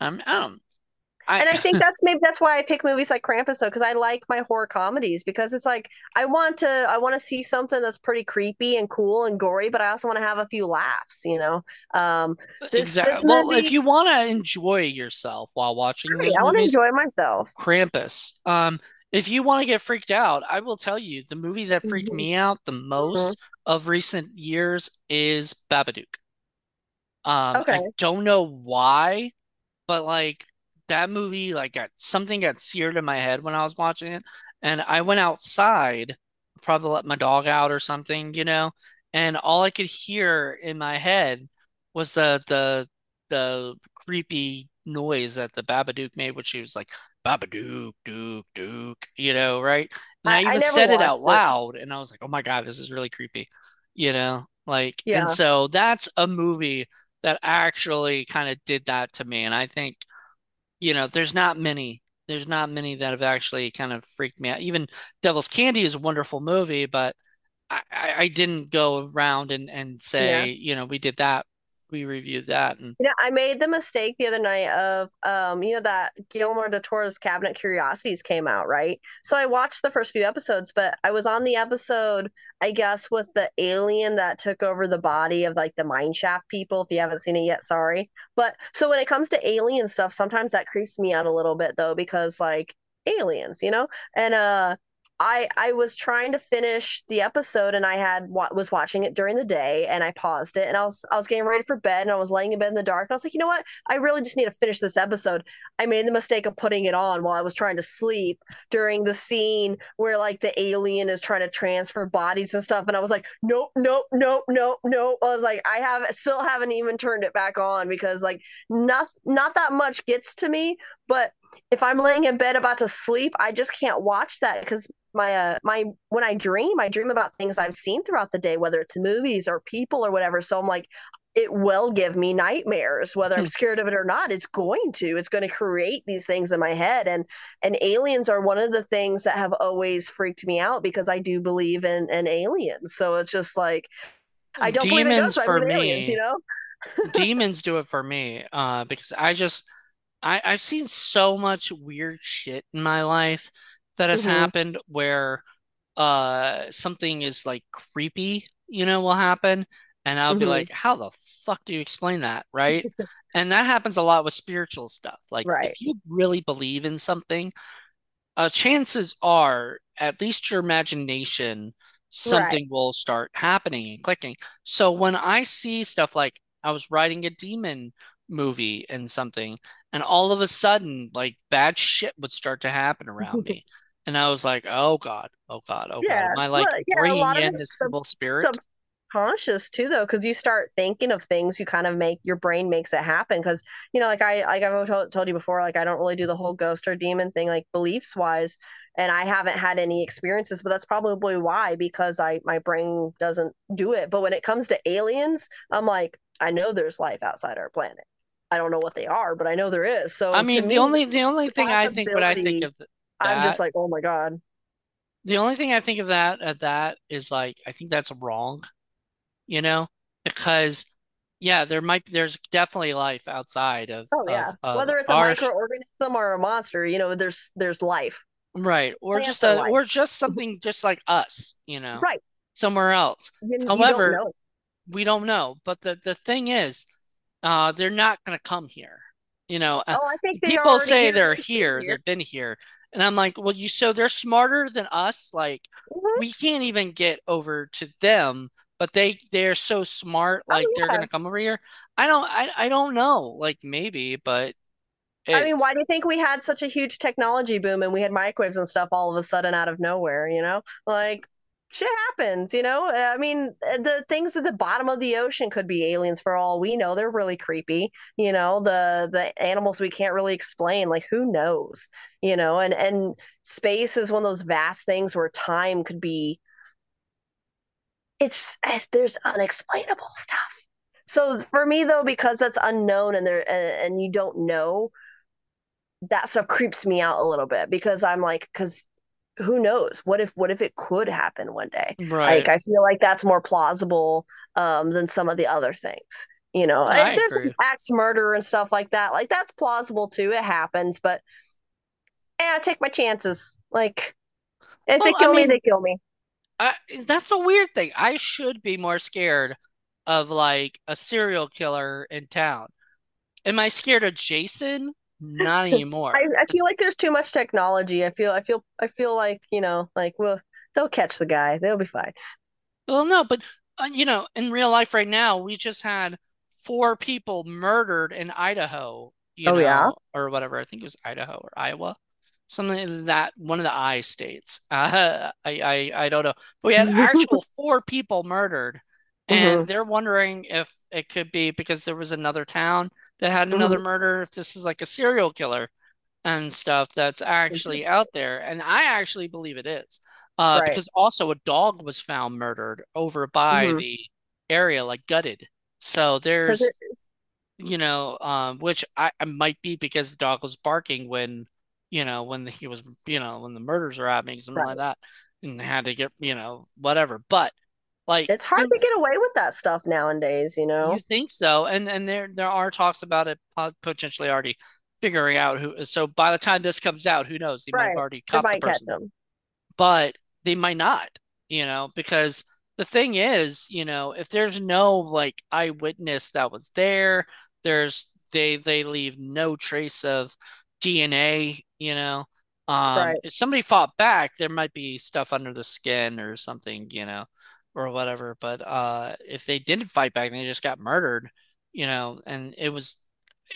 I'm. I don't. I, and I think that's maybe that's why I pick movies like Krampus though, because I like my horror comedies because it's like I want to I want to see something that's pretty creepy and cool and gory, but I also want to have a few laughs, you know. Um, this, exactly. This movie, well, if you want to enjoy yourself while watching right, I want to enjoy myself. Krampus. Um, if you want to get freaked out, I will tell you the movie that freaked mm-hmm. me out the most mm-hmm. of recent years is Babadook. Um, okay. I don't know why, but like that movie like got something got seared in my head when I was watching it. And I went outside, probably let my dog out or something, you know, and all I could hear in my head was the the the creepy noise that the Babadook made, which she was like Babadook, Duke, Duke, you know, right? And I, I even I said it out loud, and I was like, "Oh my god, this is really creepy," you know, like. Yeah. And so that's a movie that actually kind of did that to me, and I think you know, there's not many. There's not many that have actually kind of freaked me out. Even Devil's Candy is a wonderful movie, but I, I didn't go around and, and say, yeah. you know, we did that we reviewed that and you know i made the mistake the other night of um you know that guillermo del toro's cabinet curiosities came out right? So i watched the first few episodes but i was on the episode i guess with the alien that took over the body of like the mine shaft people if you haven't seen it yet sorry. But so when it comes to alien stuff sometimes that creeps me out a little bit though because like aliens you know? And uh I I was trying to finish the episode and I had was watching it during the day and I paused it and I was I was getting ready for bed and I was laying in bed in the dark and I was like, you know what? I really just need to finish this episode. I made the mistake of putting it on while I was trying to sleep during the scene where like the alien is trying to transfer bodies and stuff and I was like, nope, nope, nope, nope, nope. I was like, I have still haven't even turned it back on because like not not that much gets to me, but if I'm laying in bed about to sleep, I just can't watch that because my uh, my when I dream, I dream about things I've seen throughout the day, whether it's movies or people or whatever. So I'm like, it will give me nightmares whether i'm hmm. scared of it or not. It's going to. It's going to create these things in my head. And and aliens are one of the things that have always freaked me out because i do believe in in aliens. So it's just like i don't demons believe in ghosts, for me aliens, you know? Demons do it for me uh because i just I, I've seen so much weird shit in my life that has mm-hmm. happened where uh something is like creepy, you know, will happen. And I'll mm-hmm. be like, how the fuck do you explain that? Right. and that happens a lot with spiritual stuff. Like right. if you really believe in something, uh chances are at least your imagination something right. will start happening and clicking. So when I see stuff like I was writing a demon movie and something and all of a sudden like bad shit would start to happen around me and I was like, "Oh God, oh God, oh yeah. God." Am I like well, yeah, bringing in this evil spirit? Conscious too, though, because you start thinking of things, you kind of make your brain makes it happen. Because you know, like I like I've told, told you before, like I don't really do the whole ghost or demon thing, like beliefs wise, and I haven't had any experiences. But that's probably why, because I my brain doesn't do it. But when it comes to aliens, I'm like, I know there's life outside our planet. I don't know what they are, but I know there is. So I mean, the only the only thing I think what I think of I'm just like, oh my god. The only thing I think of that at that is like I think that's wrong, you know, because yeah, there might there's definitely life outside of Oh yeah. of Whether it's a microorganism or a monster, you know, there's there's life. right, or just Plants a life. or just something just like us, you know, Right. somewhere else. You, you don't However, we don't know. But the the thing is, uh, they're not gonna come here. You know, Oh, I think people say here. they're here. they've been here, and I'm like, well, you so they're smarter than us. Like Mhm. we can't even get over to them, but they they're so smart. Like Oh they're gonna come over here. I don't I I don't know. Like maybe, but I mean, why do you think we had such a huge technology boom and we had microwaves and stuff all of a sudden out of nowhere, you know? Like shit happens, you know? I mean, uh, the things at the bottom of the ocean could be aliens for all we know. They're really creepy, you know, the the animals we can't really explain, like who knows, you know? And and space is one of those vast things where time could be it's it's- there's unexplainable stuff. So for me though, because that's unknown and there and, and you don't know, that stuff creeps me out a little bit because I'm like, because who knows? What if what if it could happen one day? right Like. I feel like that's more plausible um, than some of the other things. You know, I if there's axe murder and stuff like that, like that's plausible too. It happens, but yeah, I take my chances. Like if they Well, I kill me, they kill me. I, that's the weird thing. I should be more scared of like a serial killer in town. Am I scared of Jason? Not anymore. I I, feel like there's too much technology. I feel I feel I feel like, you know, like well, they'll catch the guy. They'll be fine. Well, no, but uh, you know, in real life right now, we just had four people murdered in Idaho, you Oh yeah. know, or whatever. I think it was Idaho or Iowa, something that one of the I states. Uh, I, I I don't know, but we had actual four people murdered, and hmm they're wondering if it could be because there was another town that had another hmm murder, if this is like a serial killer and stuff that's actually out there. And I actually believe it is. Uh, Right. because also a dog was found murdered over by hmm the area, like gutted. So there's, you know, um, which I, I might be because the dog was barking when, you know, when he was, you know, when the murders were happening, something like that, and had to get, you know, whatever. But like, It's hard to get away with that stuff nowadays, you know. you think so? And and there there are talks about it potentially already figuring out who. So by the time this comes out, who knows? They might have Right. already caught the person, them. but they might not, you know, because the thing is, you know, if there's no like eyewitness that was there, there's they they leave no trace of DNA, you know. Um, Right. if somebody fought back, there might be stuff under the skin or something, you know, or whatever. But uh, if they didn't fight back and they just got murdered, you know, and it was,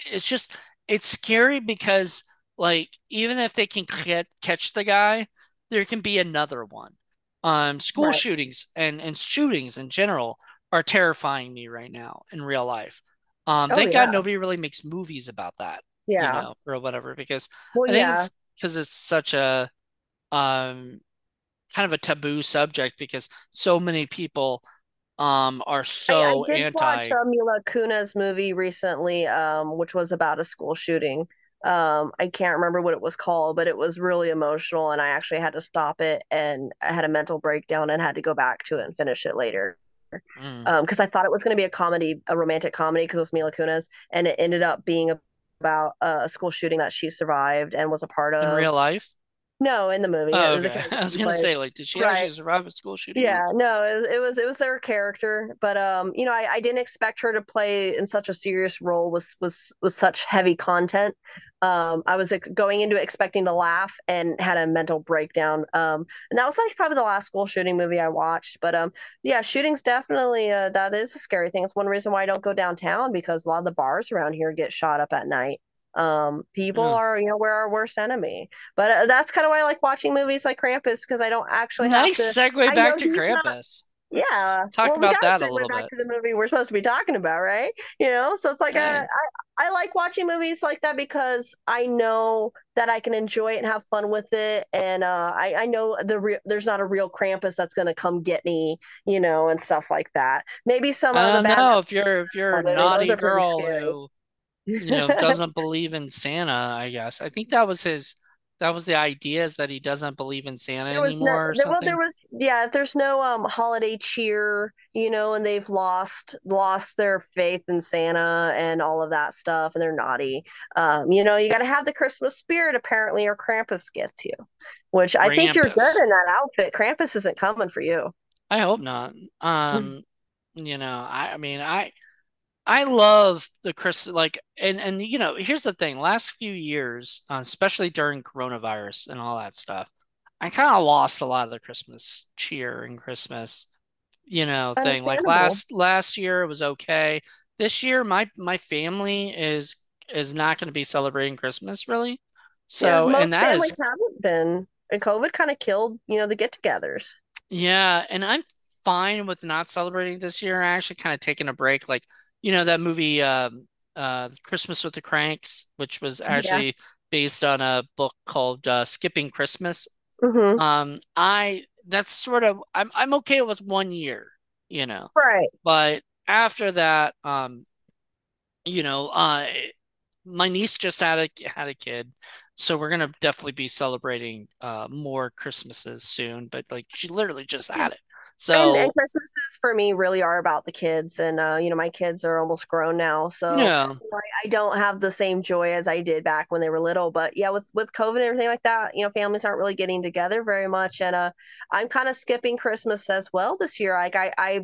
it's just, it's scary because like even if they can get, catch the guy, there can be another one. Um, school Right. shootings and and shootings in general are terrifying me right now in real life. Um, Oh thank God nobody really makes movies about that, you Yeah. know, or whatever, because Well, I think yeah. it's because it's such a um kind of a taboo subject because so many people um are I, I so did watch uh, Mila Kunis movie recently, um, which was about a school shooting. Um, I can't remember what it was called, but it was really emotional, and I actually had to stop it, and I had a mental breakdown and had to go back to it and finish it later. Mm. Um, because I thought it was going to be a comedy, a romantic comedy, because it was Mila Kunis, and it ended up being about uh, a school shooting that she survived and was a part In of. real life? No, in the movie, Oh, okay. I was gonna say, like, did she Right. actually survive a school shooting Yeah, no, it, was- it was it was their character, but um, you know, I, I didn't expect her to play in such a serious role with with with such heavy content. Um, I was ex- going into it expecting to laugh and had a mental breakdown. Um, and that was like probably the last school shooting movie I watched. But um, yeah, shootings definitely uh, that is a scary thing. It's one reason why I don't go downtown because a lot of the bars around here get shot up at night. Um, people Mm. are, you know, we're our worst enemy. But uh, that's kind of why I like watching movies like Krampus because I don't actually have Nice to. segue back to not Krampus. Let's yeah. talk Well, we about that a little back bit. to the movie we're supposed to be talking about, right? You know, so it's like a, Hey, I, I like watching movies like that because I know that I can enjoy it and have fun with it, and uh, I, I know the re- there's not a real Krampus that's gonna come get me, you know, and stuff like that. Maybe some I of the don't bad know if you're if you're a naughty girl who, you know, doesn't believe in Santa, I guess. I think that was his that was the idea is that he doesn't believe in Santa anymore no, or something. Well, there was yeah. If there's no um holiday cheer, you know, and they've lost lost their faith in Santa and all of that stuff, and they're naughty. Um, you know, you got to have the Christmas spirit apparently, or Krampus gets you. Which Krampus. I think you're good in that outfit. Krampus isn't coming for you. I hope not. Um, you know, I, I mean, I I love the Chris like and and you know here's the thing last few years uh, especially during coronavirus and all that stuff I kind of lost a lot of the Christmas cheer and Christmas you know thing like last last year it was okay this year my my family is is not going to be celebrating Christmas really so yeah, and that families is, haven't been and COVID kind of killed you know the get-togethers yeah and I'm fine with not celebrating this year. I actually kind of taking a break. Like, you know, that movie, uh, uh, Christmas with the Cranks, which was actually yeah. based on a book called uh, Skipping Christmas. Mm-hmm. Um, I that's sort of I'm I'm okay with one year, you know, right? But after that, um, you know, uh, my niece just had a had a kid, so we're gonna definitely be celebrating uh more Christmases soon. But like she literally just had it, so and, and, Christmases for me really are about the kids, and uh, you know my kids are almost grown now, so yeah. I don't have the same joy as I did back when they were little. But yeah, with with COVID and everything like that, you know, families aren't really getting together very much, and uh, I'm kind of skipping Christmas as well this year. Like I I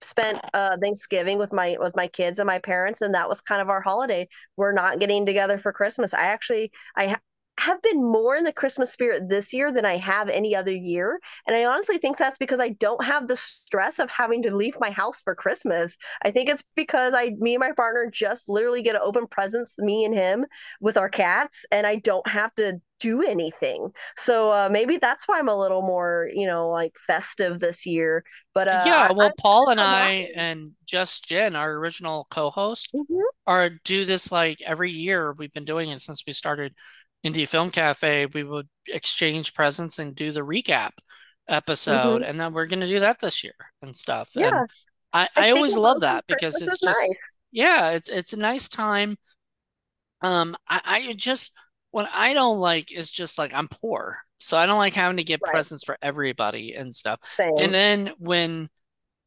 spent uh, Thanksgiving with my with my kids and my parents, and that was kind of our holiday. We're not getting together for Christmas. I actually I have been more in the Christmas spirit this year than I have any other year. And I honestly think that's because I don't have the stress of having to leave my house for Christmas. I think it's because I, me and my partner just literally get to open presents, me and him, with our cats, and I don't have to do anything. So uh, maybe that's why I'm a little more, you know, like festive this year. But uh, yeah, well, I, Paul and I and Just Jen, our original co-host, mm-hmm. are do this like every year. We've been doing it since we started Indie Film Cafe, we would exchange presents and do the recap episode, mm-hmm. and then we're gonna do that this year and stuff. Yeah. And I, I, I always love that because it's just nice. yeah, it's it's a nice time. Um, I, I just what I don't like is just like I'm poor, so I don't like having to get right. presents for everybody and stuff. Same. And then when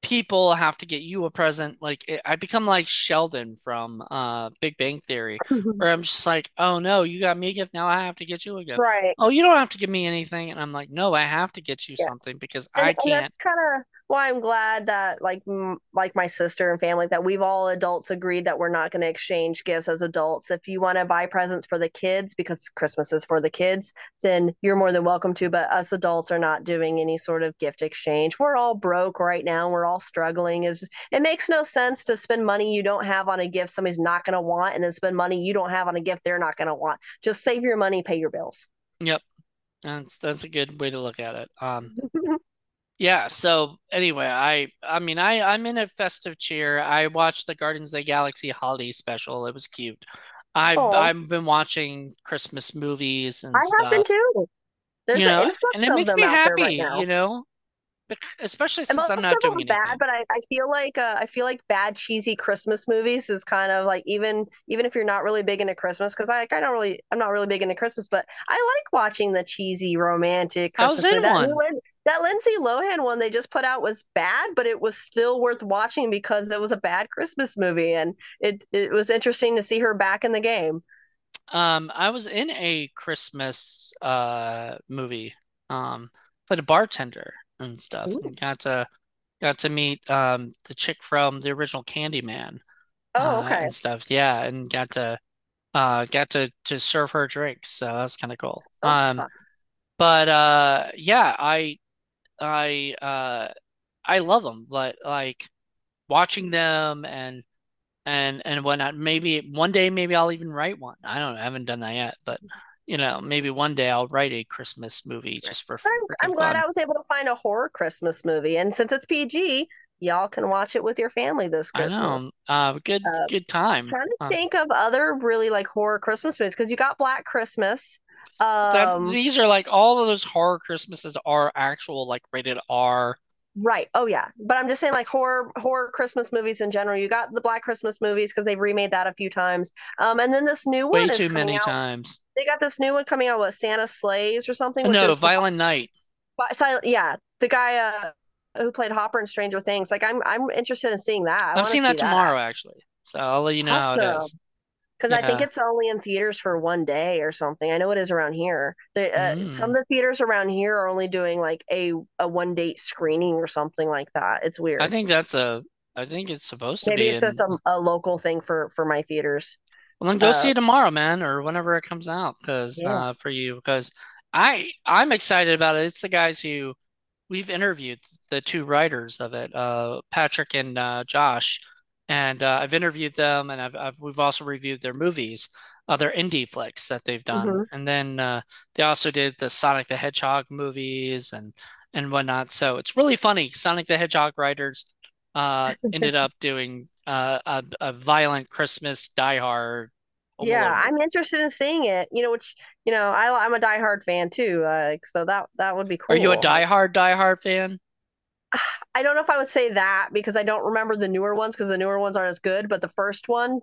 people have to get you a present. Like it, I become like Sheldon from uh Big Bang Theory, where I'm just like, oh no, you got me a gift, now I have to get you a gift. Right. Oh, you don't have to give me anything, and I'm like, no, I have to get you yeah. something because and, I can't. That's kind of why I'm glad that like m- like my sister and family that we've all adults agreed that we're not going to exchange gifts as adults. If you want to buy presents for the kids because Christmas is for the kids, then you're more than welcome to. But us adults are not doing any sort of gift exchange. We're all broke right now. We're all struggling. Is it makes no sense to spend money you don't have on a gift somebody's not going to want, and then spend money you don't have on a gift they're not going to want. Just save your money, pay your bills. Yep. That's that's a good way to look at it. Um Yeah, so anyway, I I mean I I'm in a festive cheer. I watched the Guardians of the Galaxy holiday special. It was cute. I've oh. I've been watching Christmas movies and I stuff. have been too. There's you know, and it makes me happy, right you know especially since I'm not doing bad, anything. but I, I feel like uh, I feel like bad cheesy Christmas movies is kind of like even even if you're not really big into Christmas because I I don't really I'm not really big into Christmas, but I like watching the cheesy romantic. Christmas I was in that, one. That Lindsay Lohan one they just put out was bad, but it was still worth watching because it was a bad Christmas movie, and it it was interesting to see her back in the game. Um, I was in a Christmas uh movie. Um, played a bartender and stuff. And got to got to meet um the chick from the original Candyman. Oh, okay. Uh, and stuff. Yeah, and got to uh got to to serve her drinks. So that's kind of cool. Um fun. but uh yeah, I I uh I love them, but like watching them and and and whatnot. Maybe one day, maybe I'll even write one. I don't know. I haven't done that yet, but you know, maybe one day I'll write a Christmas movie just for. I'm, I'm glad I was able to find a horror Christmas movie, and since it's PG, y'all can watch it with your family this Christmas. I know. Uh, good, uh, good time. Trying to um, think of other really like horror Christmas movies because you got Black Christmas. Um, that, these are like all of those horror Christmases are actual like rated R Right. Oh yeah. But I'm just saying like horror horror Christmas movies in general. You got the Black Christmas movies because they've remade that a few times. Um and then this new Way one too many out. times. they got this new one coming out with Santa Slays or something. Which no, is Violent Night. Silent, yeah, the guy uh, who played Hopper in Stranger Things. Like I'm, I'm interested in seeing that. I am seeing that tomorrow, that. actually. So I'll let you know awesome. how it is. Because yeah. I think it's only in theaters for one day or something. I know it is around here. The, uh, mm. Some of the theaters around here are only doing like a a one date screening or something like that. It's weird. I think that's a. I think it's supposed to be. Maybe it's in... just a, a local thing for for my theaters. Well, then go uh, see it tomorrow, man, or whenever it comes out, because yeah. uh, for you, because I I'm excited about it. It's the guys who we've interviewed the two writers of it, uh, Patrick and uh, Josh, and uh, I've interviewed them, and I've, I've, we've also reviewed their movies, other indie flicks that they've done, mm-hmm. and then uh, they also did the Sonic the Hedgehog movies and and whatnot. So it's really funny. Sonic the Hedgehog writers uh, ended up doing uh, a, a violent Christmas Die Hard. Yeah, I'm interested in seeing it. You know, which you know, I, I'm a Die Hard fan too. Uh, so that that would be cool. Are you a Die Hard Die Hard fan? I don't know if I would say that because I don't remember the newer ones because the newer ones aren't as good. But the first one,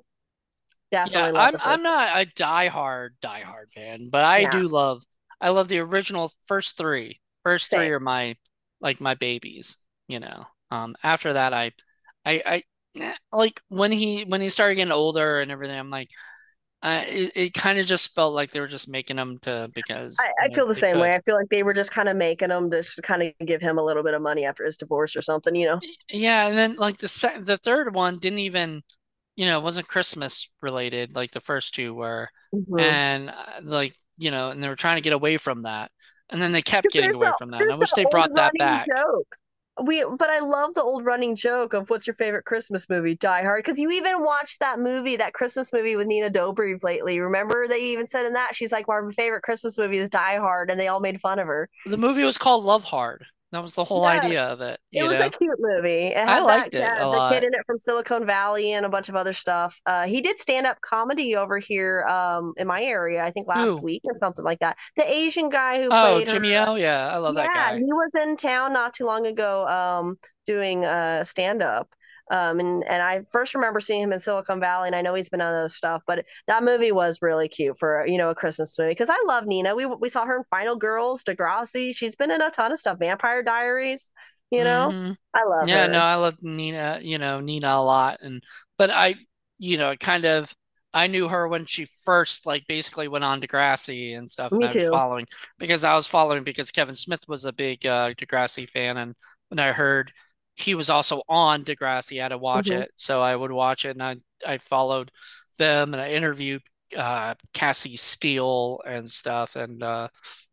definitely. Yeah, I'm I'm not a Die Hard Die Hard fan, but I yeah. do love. I love the original first three. First Same. three are my like my babies. You know. Um. After that, I, I, I eh, like when he when he started getting older and everything. I'm like, uh, it, it kind of just felt like they were just making them to because I, I feel the same could. way. I feel like they were just kind of making them to kind of give him a little bit of money after his divorce or something, you know? Yeah, and then like the se- the third one didn't even, you know, wasn't Christmas related like the first two were, mm-hmm. and uh, like you know, and they were trying to get away from that, and then they kept getting away from that. I wish they brought that back. Joke we but I love the old running joke of what's your favorite Christmas movie? Die Hard. Because you even watched that movie, that Christmas movie with Nina Dobrev lately. Remember they even said in that she's like, "My favorite Christmas movie is Die Hard," and they all made fun of her. The movie was called Love Hard. That was the whole yes. idea of it. it was know? a cute movie. It I liked that, it. Yeah, the lot. kid in it from Silicon Valley and a bunch of other stuff. Uh, he did stand up comedy over here um, in my area, I think last Ooh. week or something like that. The Asian guy who oh, played Jimmy her, O, yeah, I love yeah, that guy. He was in town not too long ago um, doing uh, stand up. Um, and and I first remember seeing him in Silicon Valley, and I know he's been on other stuff, but that movie was really cute for you know a Christmas movie because I love Nina. We we saw her in Final Girls, Degrassi. She's been in a ton of stuff, Vampire Diaries. You know, mm-hmm. I love. Yeah, her. no, I love Nina. You know Nina a lot, and but I, you know, kind of. I knew her when she first like basically went on Degrassi and stuff. Me and I was too. following because I was following because Kevin Smith was a big uh, Degrassi fan, and when I heard he was also on Degrassi. I had to watch mm-hmm. it, so I would watch it, and I I followed them, and I interviewed uh, Cassie Steele and stuff, and uh,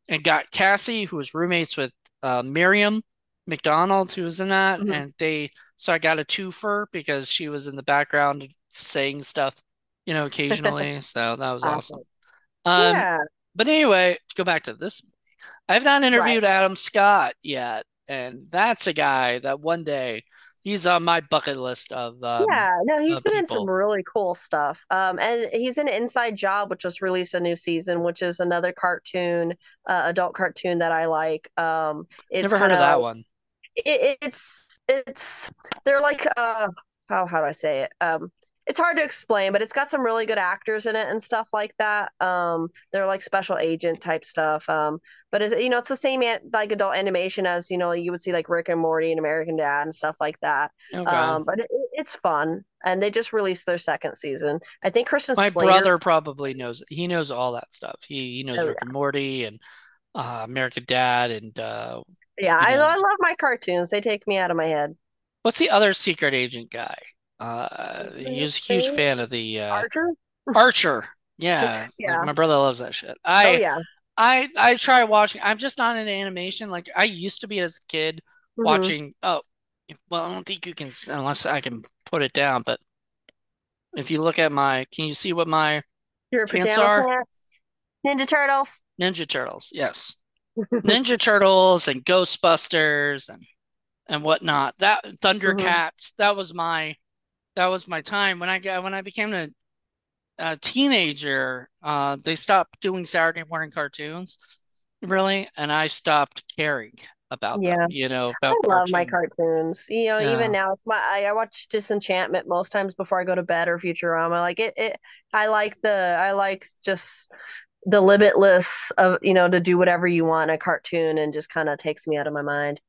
and got Cassie, who was roommates with uh, Miriam McDonald, who was in that, mm-hmm. and they so I got a twofer because she was in the background saying stuff, you know, occasionally. so that was awesome. Um, yeah. But anyway, to go back to this, I've not interviewed right. Adam Scott yet and that's a guy that one day he's on my bucket list of um, yeah no he's been people. in some really cool stuff. Um and he's in inside job which just released a new season which is another cartoon uh, adult cartoon that i like. Um it's never heard of that one. It, it's it's they're like uh how how do i say it? Um it's hard to explain, but it's got some really good actors in it and stuff like that. Um, they're like special agent type stuff. Um, but it's you know it's the same like adult animation as you know you would see like Rick and Morty and American Dad and stuff like that. Okay. Um, but it, it's fun, and they just released their second season. I think Christian. My Slater... brother probably knows. He knows all that stuff. He he knows oh, Rick yeah. and Morty and uh, American Dad and. Uh, yeah, I, I love my cartoons. They take me out of my head. What's the other secret agent guy? Uh, he's a huge fan of the uh, Archer. Archer, yeah, yeah. My brother loves that shit. I, oh yeah. I I try watching. I'm just not into animation. Like I used to be as a kid mm-hmm. watching. Oh, well, I don't think you can unless I can put it down. But if you look at my, can you see what my your pants are? Pants. Ninja Turtles. Ninja Turtles, yes. Ninja Turtles and Ghostbusters and and whatnot. That Thundercats. Mm-hmm. That was my that was my time when I got when I became a, a teenager. Uh, they stopped doing Saturday morning cartoons, really, and I stopped caring about yeah. them. You know, about I love my cartoons. You know, yeah. even now it's my I, I, watch Disenchantment most times before I go to bed or Futurama. Like it, it I like the I like just the limitless of you know to do whatever you want a cartoon and just kind of takes me out of my mind.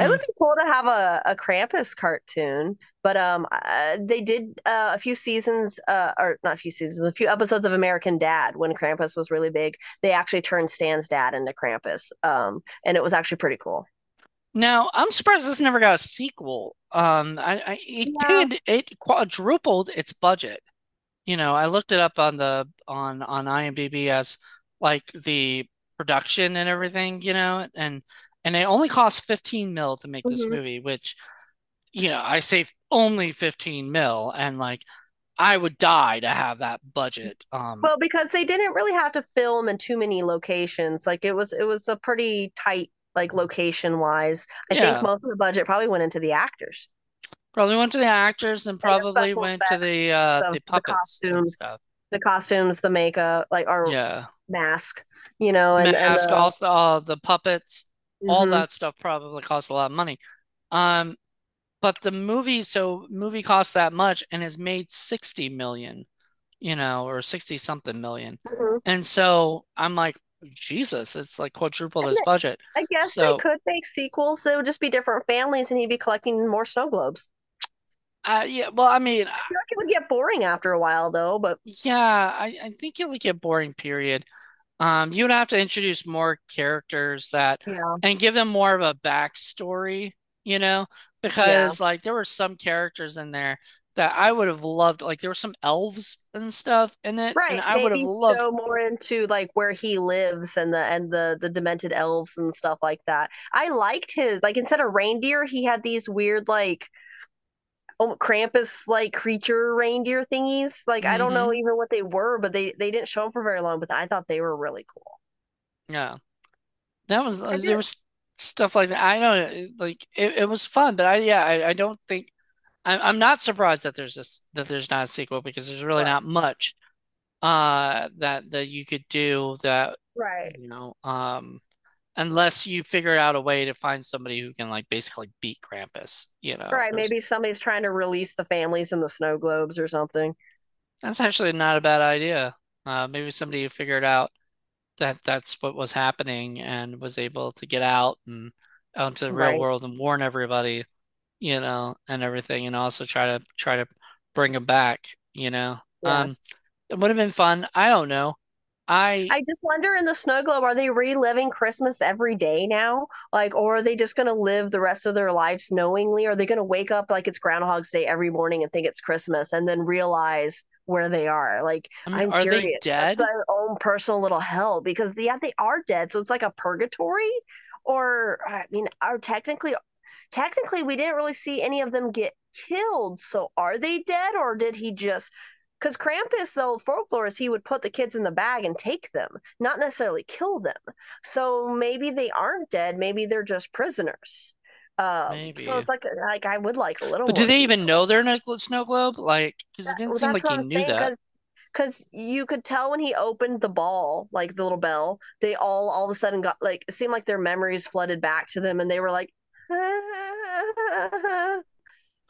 It hmm would be cool to have a, a Krampus cartoon, but um, uh, they did uh, a few seasons, uh, or not a few seasons, a few episodes of American Dad when Krampus was really big. They actually turned Stan's dad into Krampus, um, and it was actually pretty cool. Now, I'm surprised this never got a sequel. Um, I, I it Yeah. did it quadrupled its budget. You know, I looked it up on the on on IMDb as like the production and everything, you know, and and it only cost 15 mil to make this hmm movie, which, you know, I say only 15 mil and like I would die to have that budget. Um, Well, because they didn't really have to film in too many locations. Like it was, it was a pretty tight, like location wise. I think most of the budget probably went into the actors probably went to the actors and and probably special went to the uh the the puppets and costumes, stuff. the costumes, the makeup, like our Yeah. mask, you know, and and Mask, the all the uh, the puppets, all hmm that stuff probably costs a lot of money. Um, but the movie, so movie costs that much and has made 60 million, you know, or 60 something million. hmm And so I'm like, Jesus, it's like quadruple his budget. I guess they So, could make sequels. They would just be different families, and he'd be collecting more snow globes. uh, yeah, well, I mean, I feel like it would get boring after a while, though. But yeah, I, I think it would get boring, period. Um, you would have to introduce more characters that yeah, and give them more of a backstory, you know, yeah. because like there were some characters in there that I would have loved. Like there were some elves and stuff in it, and Right, I would have maybe loved. show more into like where he lives and the and the the demented elves and stuff like that. I liked his like instead of reindeer, he had these weird like oh, Krampus like creature reindeer thingies. Like I don't know hmm even what they were, but they they didn't show them for very long. But I thought they were really cool. Yeah, that was uh, there was stuff like that. I don't like it, it was fun, but I yeah, I, I don't think I'm I'm not surprised that there's this that there's not a sequel because there's really right, not much uh that that you could do that right, you know um unless you figure out a way to find somebody who can like basically beat Krampus, you know. right. Maybe somebody's trying to release the families in the snow globes or something. that's actually not a bad idea. Uh, maybe somebody figured out that that's what was happening and was able to get out and out into the real Right. world and warn everybody, you know, and everything, and also try to try to bring them back, you know. Yeah. Um, it would have been fun. I don't know. I I just wonder in the snow globe, are they reliving Christmas every day now? Like, or are they just going to live the rest of their lives knowingly? Are they going to wake up like it's Groundhog's Day every morning and think it's Christmas and then realize where they are? Like, I mean, I'm are they curious. That's dead? their own personal little hell because, yeah, they are dead. So it's like a purgatory. Or, I mean, are technically, technically, we didn't really see any of them get killed. So are they dead or did he just because Krampus, the old folklore, is he would put the kids in the bag and take them, not necessarily kill them. So maybe they aren't dead. Maybe they're just prisoners. Um, so it's like like I would like a little But do they even know they're in a snow globe? Like, because it didn't Well, seem like he knew saying that. because you could tell when he opened the ball, like the little bell, they all all of a sudden got like it seemed like their memories flooded back to them, and they were like,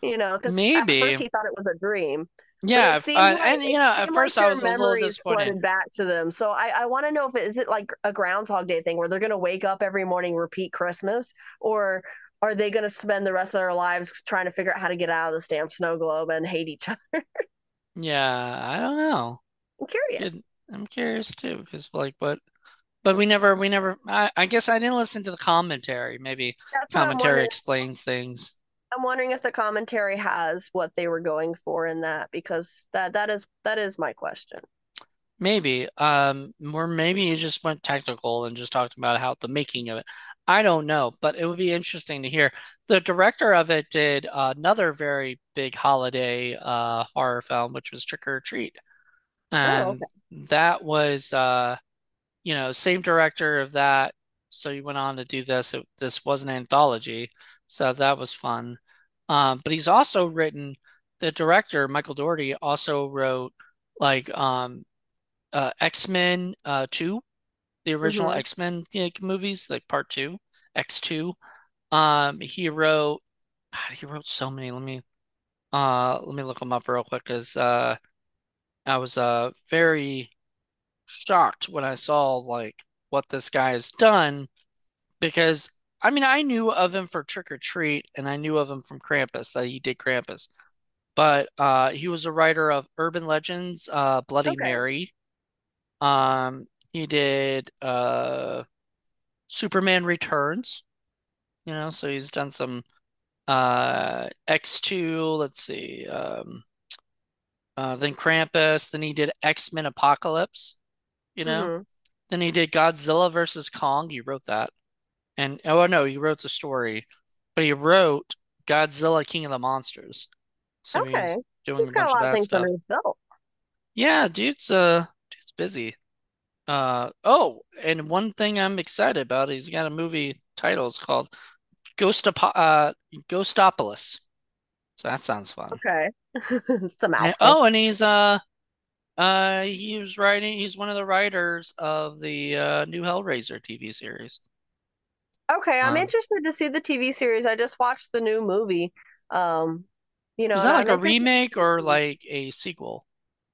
you know, because at first he thought it was a dream, Yeah. seemed Uh, like and you know, at seemed like first I was a little disappointed. back to them. So I, I want to know if it is it like a Groundhog Day thing where they're going to wake up every morning, repeat Christmas, or are they going to spend the rest of their lives trying to figure out how to get out of this damn snow globe and hate each other? Yeah, I don't know. I'm curious. I'm curious too, because like, but but we never, we never. I, I guess I didn't listen to the commentary. Maybe That's commentary explains things. I'm wondering if the commentary has what they were going for in that because that that is that is my question. Maybe, um, or maybe you just went technical and just talked about how the making of it. I don't know, but it would be interesting to hear. The director of it did another very big holiday uh horror film, which was Trick 'r Treat, Oh, and okay. that was uh, you know, same director of that. So he went on to do this. It, this was an anthology, so that was fun. Um, but he's also written. The director, Michael Dougherty, also wrote like um uh X-Men uh 2, the original hmm X-Men like, movies, like part 2, X2. Um he wrote God, he wrote so many. Let me uh let me look them up real quick because uh I was uh very shocked when I saw like what this guy has done because I mean I knew of him for Trick 'r Treat and I knew of him from Krampus that he did Krampus. But uh he was a writer of Urban Legends, uh Bloody Okay. Mary. Um he did uh Superman Returns, you know, so he's done some uh X2, let's see. Um uh then Krampus, then he did X-Men Apocalypse, you know. hmm Then he did Godzilla versus Kong. He wrote that. And oh no, he wrote the story, but he wrote Godzilla King of the Monsters. So Okay. he's doing He's a got a of lot of that stuff. Yeah, dude's uh dude's busy. Uh oh, and one thing I'm excited about, he's got a movie title. It's called Ghost uh Ghostopolis. So that sounds fun. Okay. It's a And, oh, and he's uh uh he was writing he's one of the writers of the uh new Hellraiser TV series. Okay, I'm Um interested to see the TV series. I just watched the new movie. Um, you know, is that I'm like a remake or like a sequel?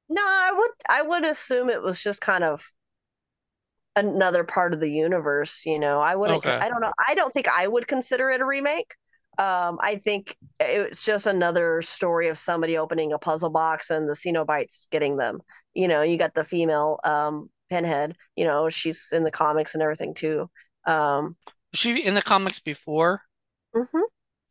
No, I would I would assume it was just kind of another part of the universe, you know. I wouldn't Okay. I don't know. I don't think I would consider it a remake. Um, I think it's just another story of somebody opening a puzzle box and the Cenobites getting them. You know, you got the female um Pinhead, you know, she's in the comics and everything too. Um, Was she in the comics before? Mm-hmm.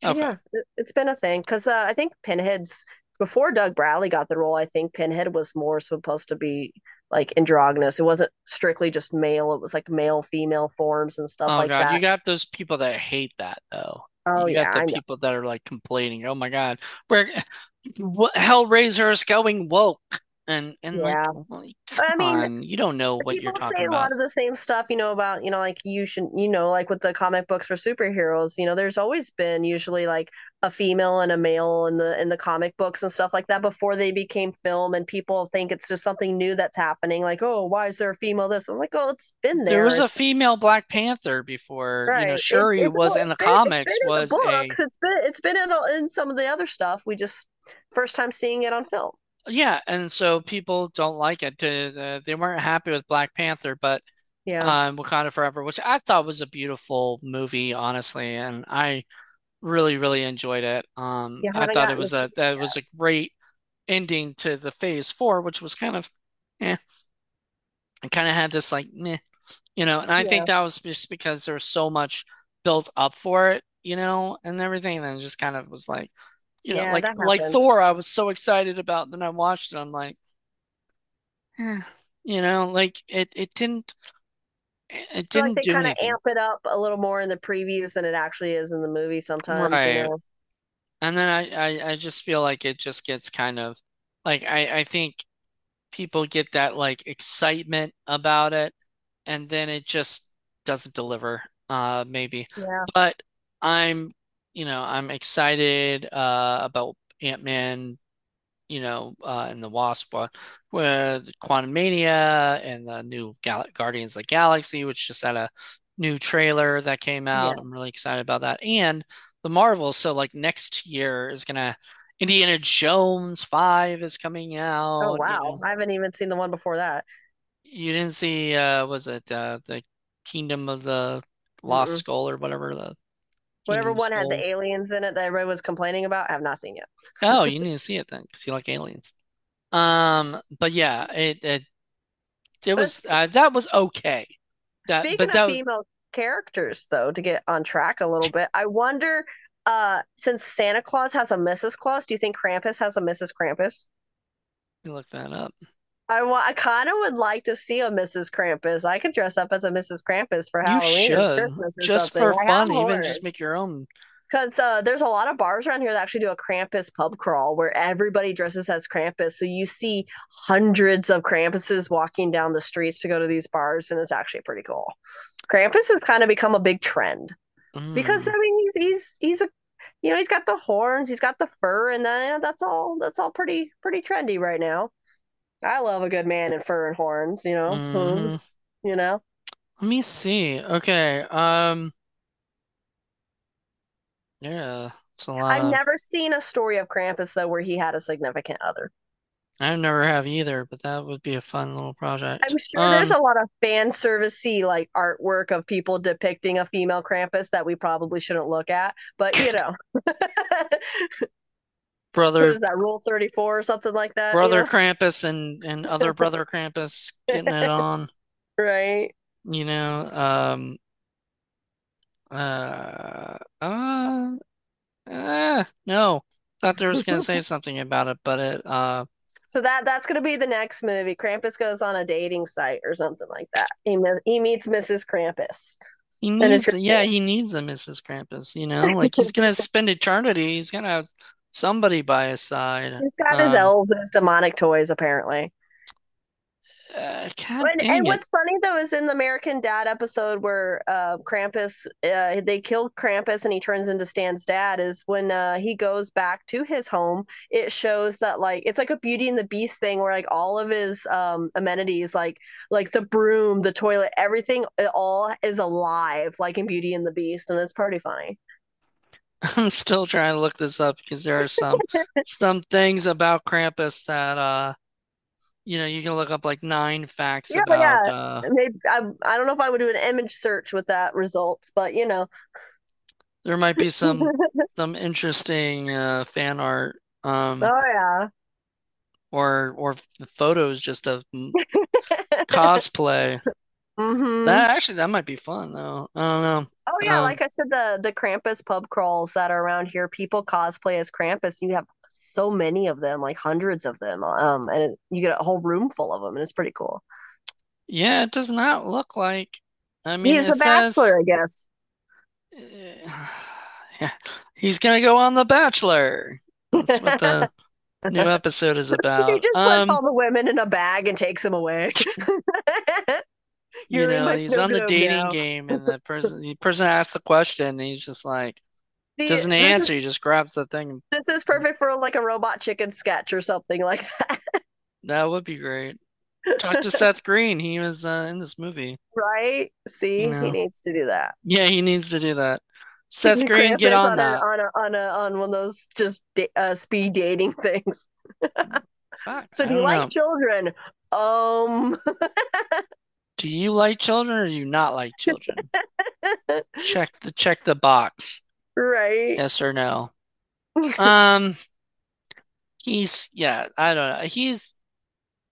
Okay. Yeah, it, it's been a thing because uh, I think Pinhead's before Doug Bradley got the role. I think Pinhead was more supposed to be like androgynous. It wasn't strictly just male. It was like male, female forms and stuff Oh like God, you got those people that hate that though. Oh You yeah, got the I know. people that are like complaining, "Oh my God, where what Hellraiser is going woke." And and Yeah, like, I mean, on, you don't know what you're people talking say a lot of the same stuff, you know, about, you know, like you should, you know, like with the comic books for superheroes, you know, there's always been usually like a female and a male in the in the comic books and stuff like that before they became film and people think it's just something new that's happening like, "Oh, why is there a female this?" I was like, "Oh, it's been There there. was a female Black Panther before, you know, right. It's Shuri it's was in the been it's comics in the was a It's been it's been in in some of the other stuff. We just first time seeing it on film. Yeah, and so people don't like it. Uh, they weren't happy with Black Panther, but Yeah. um, Wakanda Forever, which I thought was a beautiful movie, honestly, and I really, really enjoyed it. Um, You I thought it was a it that was a great ending to the Phase Four, which was kind of, eh, I kind of had this like, meh, you know. And I think Yeah. that was just because there was so much built up for it, you know, and everything. And just kind of was like, you know, Yeah, like like. Thor, I was so excited about. Then I watched it, I'm like, eh, you know, like it it didn't it feel like didn't they kind of amp it up a little more in the previews than it actually is in the movie sometimes, you Right. know. And then I, I, I just feel like it just gets kind of like I, I think people get that like excitement about it and then it just doesn't deliver, uh maybe. Yeah. But I'm, you know, I'm excited uh about Ant-Man, you know, uh and the Wasp uh, with Quantumania and the new Gal Guardians of the Galaxy, which just had a new trailer that came out. Yeah. I'm really excited about that. And the Marvel, so like next year is gonna Indiana Jones 5 is coming Oh out, you wow. know. I haven't even seen the one before that. You didn't see uh was it uh the Kingdom of the Lost Mm-mm. Skull or whatever the Whatever one had the aliens in it that everybody was complaining about, I have not seen yet. Oh, you need to see it then because you like aliens. Um, but yeah, it it it was uh, that was okay. That speaking but of that was female characters, though, to get on track a little bit, I wonder, uh, since Santa Claus has a Mrs. Claus, do you think Krampus has a Mrs. Krampus? you look that up. I want, I kind of would like to see a Mrs. Krampus. I could dress up as a Mrs. Krampus for You Halloween or should Christmas or just something. for fun, even just make your own. Because uh, there's a lot of bars around here that actually do a Krampus pub crawl where everybody dresses as Krampus. So you see hundreds of Krampuses walking down the streets to go to these bars, and it's actually pretty cool. Krampus has kind of become a big trend because I Mm, mean he's he's he's a you know he's got the horns, he's got the fur, and then that's all that's all pretty pretty trendy right now. I love a good man in fur and horns, you know, hmm hooves, you know. Let me see. Okay. Um. Yeah. It's a lot I've of. never seen a story of Krampus though where he had a significant other. I never have either, but that would be a fun little project. I'm sure um, there's a lot of fan servicey like artwork of people depicting a female Krampus that we probably shouldn't look at, but you know. brother is that rule 34 or something like that? Brother you know? krampus and and other brother krampus getting it on. Right. You know um uh uh, uh no. Thought there was gonna say something about it but it uh so that that's gonna be the next movie. Krampus goes on a dating site or something like that. He, he meets mrs krampus. He needs yeah he needs a mrs krampus you know? Like he's gonna spend eternity. He's gonna have somebody by his side. He's got his um, elves and his demonic toys, apparently. Uh, and, and what's funny though is in the American Dad episode where uh, Krampus, uh, they kill Krampus and he turns into Stan's dad. Is when uh, he goes back to his home. It shows that like it's like a Beauty and the Beast thing where like all of his um, amenities, like like the broom, the toilet, everything, it all is alive, like in Beauty and the Beast, and it's pretty funny. I'm still trying to look this up because there are some some things about Krampus that uh you know you can look up like nine facts yeah, about yeah. uh Maybe, I, I don't know if I would do an image search with that results, but you know. There might be some some interesting uh fan art um oh yeah. or or photos just of cosplay mm-hmm. that actually that might be fun though I don't know Oh yeah, um, like I said, the the Krampus pub crawls that are around here, people cosplay as Krampus. You have so many of them, like hundreds of them, um, and it, you get a whole room full of them, and it's pretty cool. Yeah, it does not look like. I mean, he's a bachelor, I guess. yeah, he's gonna go on The Bachelor. That's what the new episode is about. he just um, puts all the women in a bag and takes them away. you know, he's on the dating now. game, and the person the person asks the question, and he's just like the, doesn't answer. Is, he just grabs the thing. This is perfect for like a robot chicken sketch or something like that. that would be great. Talk to Seth Green. He was uh, in this movie. Right? See, you know? he needs to do that. Yeah, he needs to do that. Seth Green, get on, on that. A, on a, on a, on one of those just uh, speed dating things. Fuck, so, do you like know. children? Um. Do you like children or do you not like children? check the check the box. Right. Yes or no. um he's yeah, I don't know. He's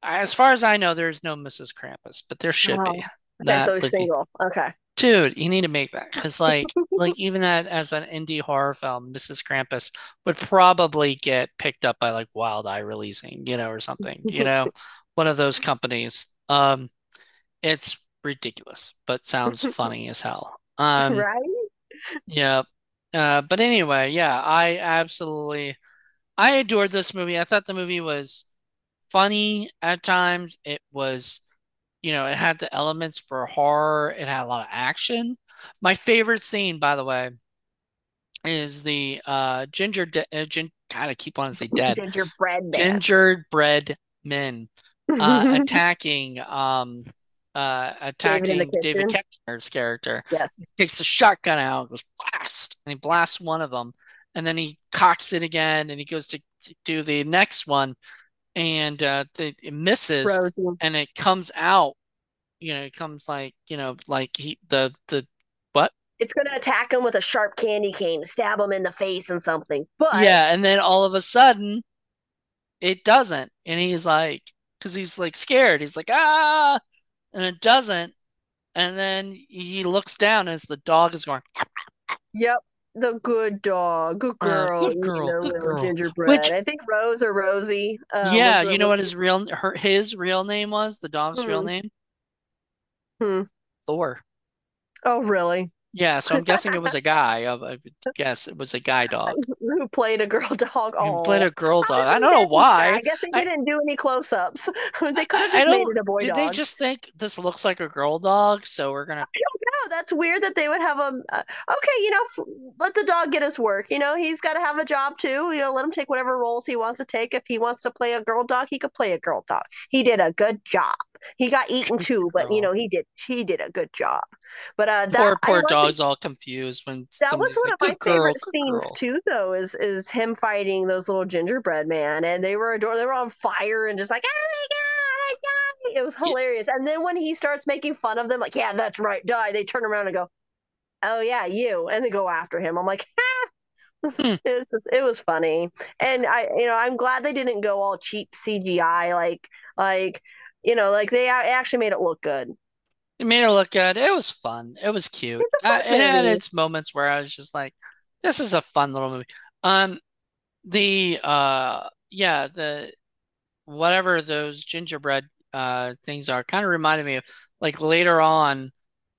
as far as I know, there's no Mrs. Krampus, but there should oh. be. Okay, so he's single. Be. Okay. Dude, you need to make that because, like, like even that as an indie horror film, Mrs. Krampus would probably get picked up by like Wild Eye releasing, you know, or something, you know, one of those companies. Um, it's ridiculous, but sounds funny as hell. Um, right? Yeah. Uh, but anyway, yeah, I absolutely, I adored this movie. I thought the movie was funny at times. It was, you know, it had the elements for horror. It had a lot of action. My favorite scene, by the way, is the uh ginger de- uh, gin- kind of keep on to say dead gingerbread man. gingerbread men uh attacking um uh, attacking David, David character. Yes. He takes the shotgun out, goes blast, and he blasts one of them, and then he cocks it again, and he goes to, to do the next one, and uh, the, it misses, Rosie. and it comes out. You know, it comes like you know, like he the the what? It's going to attack him with a sharp candy cane, stab him in the face and something. But yeah, and then all of a sudden, it doesn't, and he's like, because he's like scared. He's like, ah, and it doesn't. And then he looks down as the dog is going. Yep, the good dog, good girl, uh, good girl, you know, good girl. gingerbread. Which, I think Rose or Rosie. Uh, yeah, you know what his real her his real name was? The dog's hmm. real name. Hmm. Thor. Oh, really? Yeah, so I'm guessing it was a guy. I guess it was a guy dog who played a girl dog. Played a girl dog. I don't know why. I guess they I, didn't do any close-ups. they could have just made it a boy did dog. Did they just think this looks like a girl dog, so we're gonna? I don't know. That's weird that they would have a. Uh, okay, you know, let the dog get his work. You know, he's got to have a job too. You know, let him take whatever roles he wants to take. If he wants to play a girl dog, he could play a girl dog. He did a good job. He got eaten too, but you know he did he did a good job. But uh, that, poor poor dog's all confused when that was one like, of my favorite scenes girl. too. Though is is him fighting those little gingerbread man, and they were adorable. They were on fire and just like oh my god, I died. It was hilarious. Yeah. And then when he starts making fun of them, like yeah, that's right, die. They turn around and go, oh yeah, you, and they go after him. I'm like. Hmm. it was just, it was funny, and I you know I'm glad they didn't go all cheap CGI like like you know like they actually made it look good. It made it look good. It was fun. It was cute. Uh, it had its moments where I was just like, "This is a fun little movie." Um, the uh, yeah, the whatever those gingerbread uh things are kind of reminded me of like later on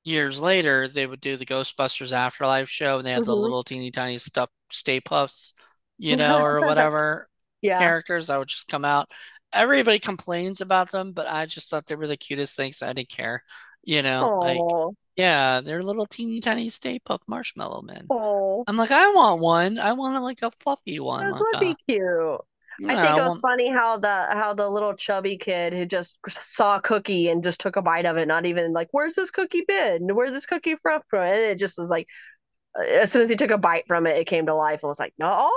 years later, they would do the Ghostbusters Afterlife show, and they had mm-hmm. the little teeny tiny stuff, Stay Puffs, you know, or whatever yeah. characters that would just come out. Everybody complains about them, but I just thought they were the cutest things. I didn't care, you know. Like, yeah, they're little teeny tiny Stay Puft Marshmallow Men. Aww. I'm like, I want one. I want like a fluffy one. That would be cute. I think it was funny how the how the little chubby kid who just saw a cookie and just took a bite of it, not even like, where's this cookie been? Where's this cookie from? And it just was like, uh, as soon as he took a bite from it, it came to life and was like, no,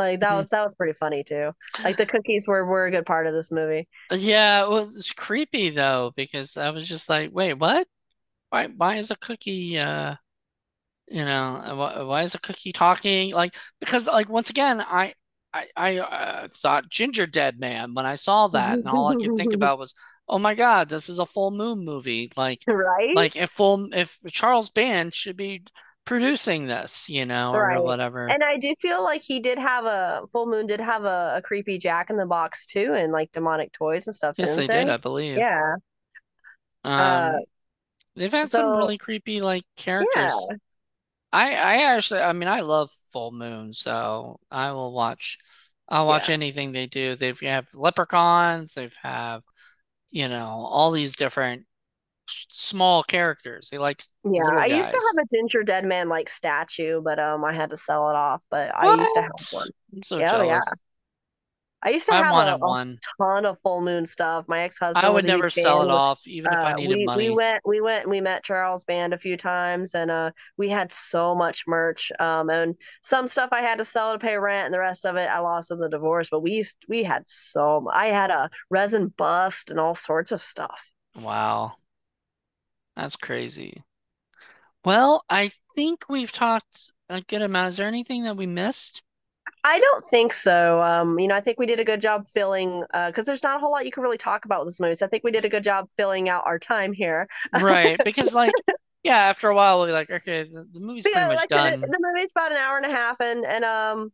like that mm-hmm. was that was pretty funny too. Like the cookies were were a good part of this movie. Yeah, it was creepy though because I was just like, wait, what? Why why is a cookie? uh you know why, why is a cookie talking like because like once again i I, I uh, thought Gingerdead Man when I saw that, and all I could think about was, oh my god, this is a full moon movie. Like, right? Like if full if Charles Band should be producing this, you know, right. or whatever. And I do feel like he did have a full moon did have a, a creepy Jack in the Box too, and like demonic toys and stuff. Yes, they, they, did, I believe. Yeah. Um, uh, they've had so, some really creepy like characters. Yeah. I I actually I mean I love Full Moon, so I will watch I'll watch yeah. anything they do. They've have leprechauns, they've have you know all these different small characters. They like yeah. I guys. used to have a Gingerdead Man like statue, but um I had to sell it off. But what? I used to have one. I'm so yeah, jealous. Yeah. I used to have a, a, ton of full moon stuff. My ex husband. I would never sell it off, even uh, if I uh, needed we, money. We went, we went, we met Charles Band a few times, and uh, we had so much merch. Um, and some stuff I had to sell to pay rent, and the rest of it I lost in the divorce. But we used, we had so. I had a resin bust and all sorts of stuff. Wow, that's crazy. Well, I think we've talked a good amount. Is there anything that we missed? I don't think so. Um, you know, I think we did a good job filling because uh, there's not a whole lot you can really talk about with this movie. So I think we did a good job filling out our time here. right, because like, yeah, after a while we're like, okay, the, the movie's pretty much like done. Said, the movie's about an hour and a half, and and um,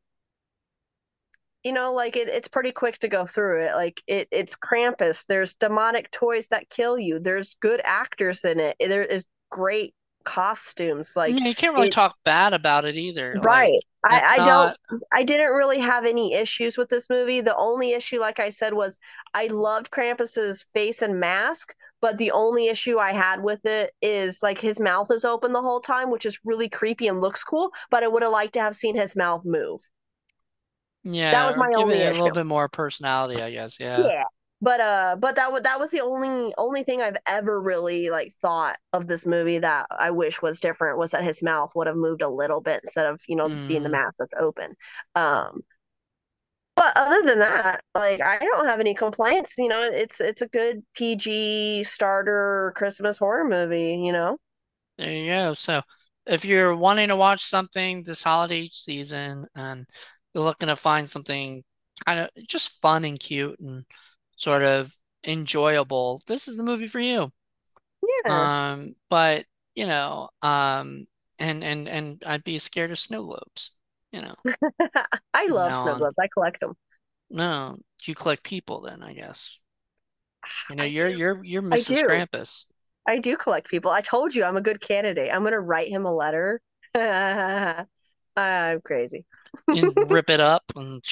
you know, like it, it's pretty quick to go through it. Like it, it's Krampus. There's demonic toys that kill you. There's good actors in it. There is great costumes. Like yeah, you can't really talk bad about it either. Right. Like, I, I not... don't I didn't really have any issues with this movie. The only issue, like I said, was I loved Krampus's face and mask, but the only issue I had with it is like his mouth is open the whole time, which is really creepy and looks cool, but I would have liked to have seen his mouth move. Yeah, that was my only. A little bit more personality, I guess. Yeah. Yeah but uh but that was that was the only only thing i've ever really like thought of this movie that i wish was different was that his mouth would have moved a little bit instead of you know mm. being the mm. mask that's open um but other than that like i don't have any complaints you know it's it's a good pg starter christmas horror movie you know there you go so if you're wanting to watch something this holiday season and you're looking to find something kind of just fun and cute and sort of enjoyable, this is the movie for you. Yeah. Um, but you know, um, and and and I'd be scared of snow globes. You know. I love now, snow globes. I collect them. No, you collect people then, I guess. You know, I you're do. you're you're Mrs. I Krampus. I do collect people. I told you I'm a good candidate. I'm gonna write him a letter. I'm crazy. rip it up and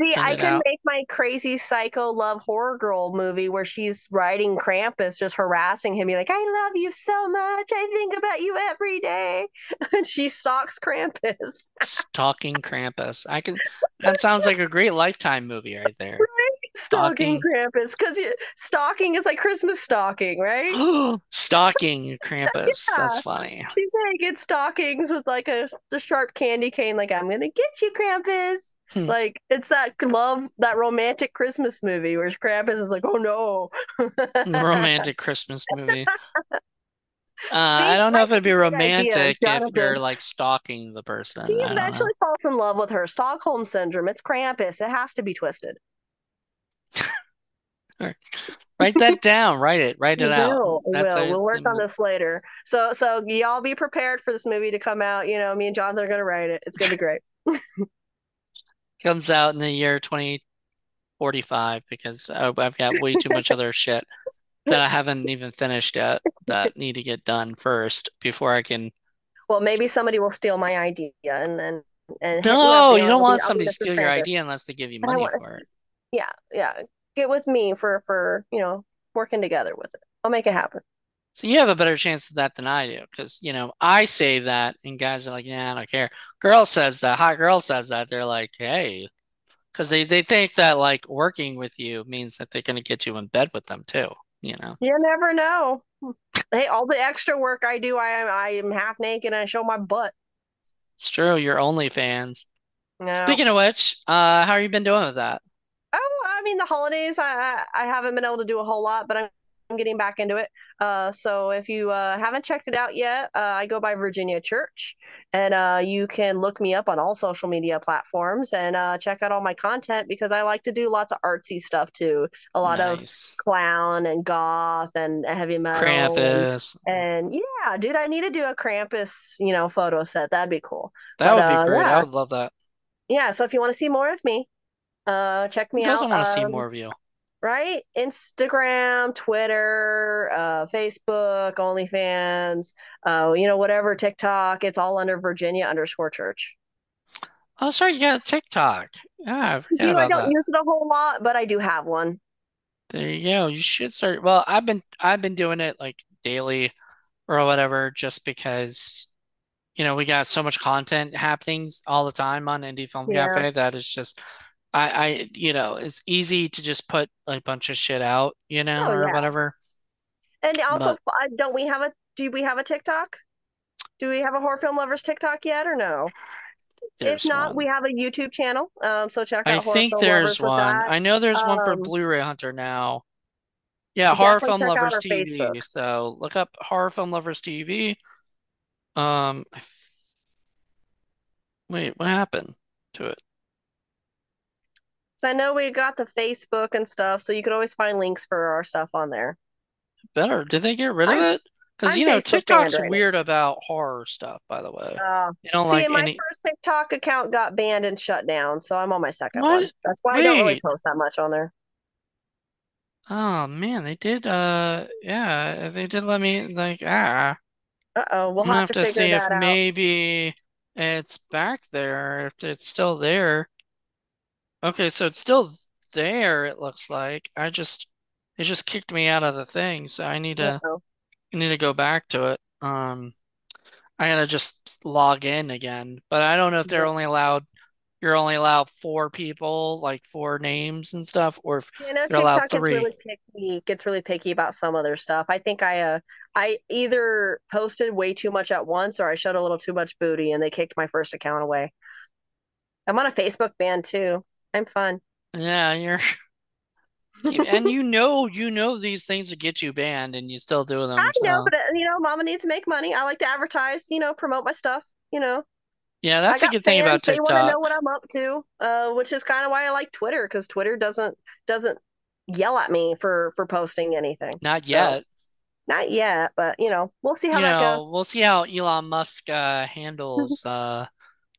See, I could out. make my crazy psycho love horror girl movie where she's riding Krampus, just harassing him, be like, I love you so much. I think about you every day. And she stalks Krampus. Stalking Krampus. I can that sounds like a great lifetime movie right there. Right? Stalking Krampus because stalking is like Christmas stalking, right? stalking Krampus. yeah. That's funny. She's saying it's stockings with like a the sharp candy cane. Like I'm gonna get you, Krampus. Hmm. Like it's that love, that romantic Christmas movie where Krampus is like, "Oh no." romantic Christmas movie. Uh, I don't know if it'd be romantic ideas, if you're like stalking the person. He eventually falls in love with her. Stockholm syndrome. It's Krampus. It has to be twisted. Write that down. Write it. Write it out. Will. That's will. A, we'll work on this later. So, so y'all be prepared for this movie to come out. You know, me and Jonathan are gonna write it. It's gonna be great. Comes out in the year twenty forty five because I've got way too much other shit that I haven't even finished yet that need to get done first before I can. Well, maybe somebody will steal my idea and then. And no, you don't want somebody to steal your idea unless they give you money for it. Yeah, yeah. Get with me for for you know working together with it. I'll make it happen. So you have a better chance of that than I do, because you know I say that, and guys are like, "Yeah, I don't care." Girl says that, hot girl says that. They're like, "Hey," because they they think that like working with you means that they're gonna get you in bed with them too you know. You never know. Hey, all the extra work I do, I am I am half naked and I show my butt. It's true. You're OnlyFans. No. Speaking of which, uh, how are you been doing with that? I mean, the holidays, I I haven't been able to do a whole lot, but I'm I'm getting back into it. Uh, so if you uh, haven't checked it out yet, uh, I go by Virginia Church, and uh, you can look me up on all social media platforms and uh, check out all my content because I like to do lots of artsy stuff too. A lot nice. of clown and goth and heavy metal. Krampus. And, and, yeah, dude, I need to do a Krampus, you know, photo set. That'd be cool. That but, would be uh, great. Yeah. I would love that. Yeah. So if you want to see more of me, check me Who out. I want to um, see more of you right? Instagram, Twitter, uh, Facebook, OnlyFans, uh, you know, whatever, TikTok. It's all under Virginia underscore church. Oh, sorry, yeah, TikTok. Yeah, I do I don't that. use it a whole lot, but I do have one. There you go. You should start. Well, I've been I've been doing it like daily or whatever, just because you know we got so much content happening all the time on Indie Film yeah. Cafe that is just I, I, you know, it's easy to just put a bunch of shit out, you know, oh, or yeah. whatever. And also, but, don't we have a? Do we have a TikTok? Do we have a horror film lovers TikTok yet, or no? If not, one. we have a YouTube channel. Um, so check out. I think there's one. I know there's um, one for um, Blu-ray Hunter now. Yeah, horror film lovers TV. Facebook. So look up horror film lovers TV. Um, wait, what happened to it? So I know we got the Facebook and stuff, so you could always find links for our stuff on there. Better. Did they get rid of it? Because you know Facebook TikTok's right weird about horror stuff. By the way, uh, you don't see, like my any... first TikTok account got banned and shut down, so I'm on my second what? one. That's why Wait. I don't really post that much on there. Oh man, they did. Uh, yeah, they did let me like ah. Uh oh, we'll have, have, to, to see if out. maybe it's back there. If it's still there. Okay, so it's still there, it looks like. I just it just kicked me out of the thing, so I need to Uh-oh. I need to go back to it. Um I gotta just log in again. But I don't know if they're only allowed you're only allowed four people, like four names and stuff, or if you know, they're allowed TikTok gets really picky, gets really picky about some other stuff. I think I uh I either posted way too much at once or I showed a little too much booty and they kicked my first account away. I'm on a Facebook ban too. I'm fun. Yeah, you're and you know you know these things to get you banned and you still do them. I so. know, but uh, you know, mama needs to make money. I like to advertise, you know, promote my stuff, you know. Yeah, that's a good thing about TikTok. They want to know what I'm up to, uh, which is kind of why I like Twitter because Twitter doesn't doesn't yell at me for for posting anything. Not yet. So, not yet, but you know, we'll see how you that know, goes. We'll see how Elon Musk uh, handles uh,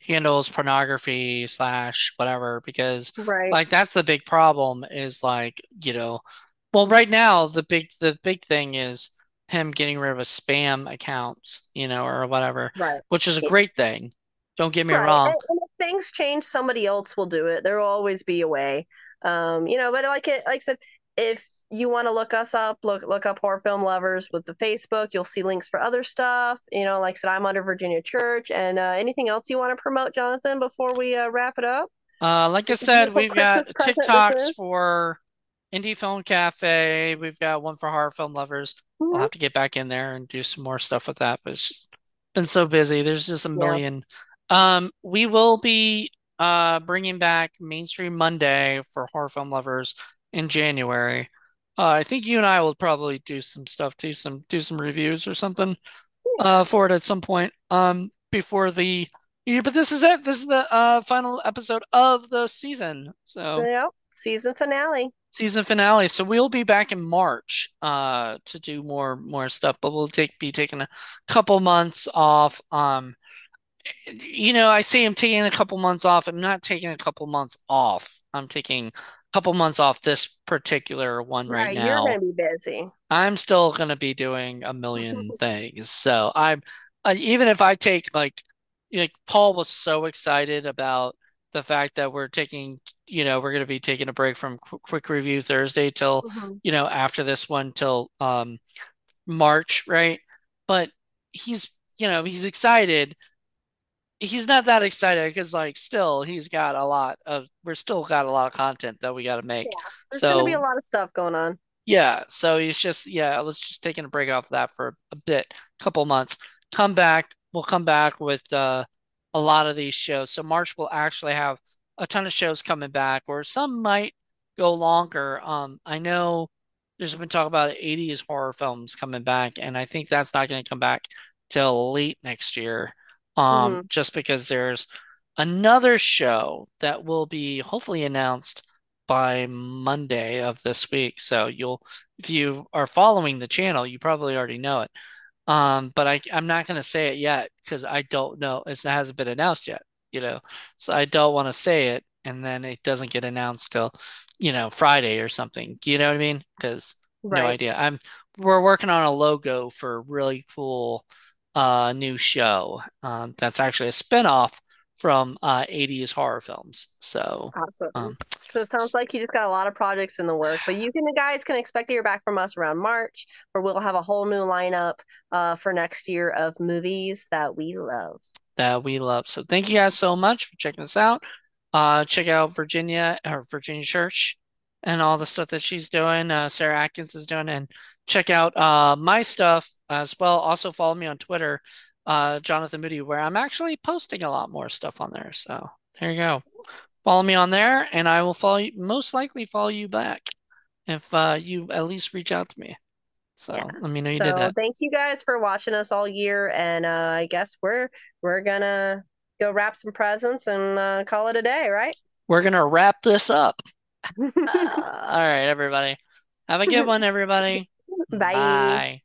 handles pornography slash whatever because right. like that's the big problem is like you know well right now the big the big thing is him getting rid of a spam accounts you know or whatever right. which is a great thing. Don't get me right. wrong. And, if things change somebody else will do it. There will always be a way. Um you know but like it like i said if you want to look us up, look look up horror film lovers with the Facebook. You'll see links for other stuff. You know, like I said, I'm under Virginia Church. And uh, anything else you want to promote, Jonathan, before we uh, wrap it up? Uh, like I said, we've got TikToks for Indie Film Cafe. We've got one for horror film lovers. Mm-hmm. I'll have to get back in there and do some more stuff with that, but it's just been so busy. There's just a million. Yeah. Um, we will be uh bringing back Mainstream Monday for horror film lovers in January. Uh, I think you and I will probably do some stuff, do some do some reviews or something uh for it at some point. Um, before the yeah, but this is it. This is the uh, final episode of the season. So yep, season finale. Season finale. So we'll be back in March uh, to do more more stuff, but we'll take be taking a couple months off. Um, you know, I say I'm taking a couple months off. I'm not taking a couple months off. I'm taking couple months off this particular one right, right now. You're gonna be busy. I'm still gonna be doing a million things. So I'm uh, even if I take like like Paul was so excited about the fact that we're taking, you know, we're going to be taking a break from Qu- quick review Thursday till, mm-hmm. you know, after this one till um March, right? But he's, you know, he's excited. He's not that excited because, like, still he's got a lot of. We're still got a lot of content that we got to make. Yeah, there's so, gonna be a lot of stuff going on. Yeah, so he's just yeah. Let's just taking a break off that for a bit, couple months. Come back, we'll come back with uh, a lot of these shows. So March will actually have a ton of shows coming back, or some might go longer. Um, I know there's been talk about 80s horror films coming back, and I think that's not going to come back till late next year. Um, mm-hmm. just because there's another show that will be hopefully announced by Monday of this week. So you'll, if you are following the channel, you probably already know it. Um, but I I'm not gonna say it yet because I don't know. It hasn't been announced yet, you know. So I don't want to say it, and then it doesn't get announced till, you know, Friday or something. You know what I mean? Because right. no idea. I'm we're working on a logo for really cool uh new show. Um, that's actually a spinoff from uh 80s horror films. So awesome. Um, so it sounds like you just got a lot of projects in the work, but you can guys can expect to hear back from us around March, where we'll have a whole new lineup uh, for next year of movies that we love. That we love. So thank you guys so much for checking us out. Uh, check out Virginia or Virginia Church and all the stuff that she's doing. Uh, Sarah Atkins is doing, and check out uh, my stuff as well. Also follow me on Twitter uh, Jonathan Moody, where I'm actually posting a lot more stuff on there. So there you go. Follow me on there, and I will follow you. Most likely, follow you back if uh, you at least reach out to me. So yeah. let me know you so, did that. Thank you guys for watching us all year, and uh, I guess we're we're gonna go wrap some presents and uh, call it a day, right? We're gonna wrap this up. all right, everybody. Have a good one, everybody. Bye. Bye.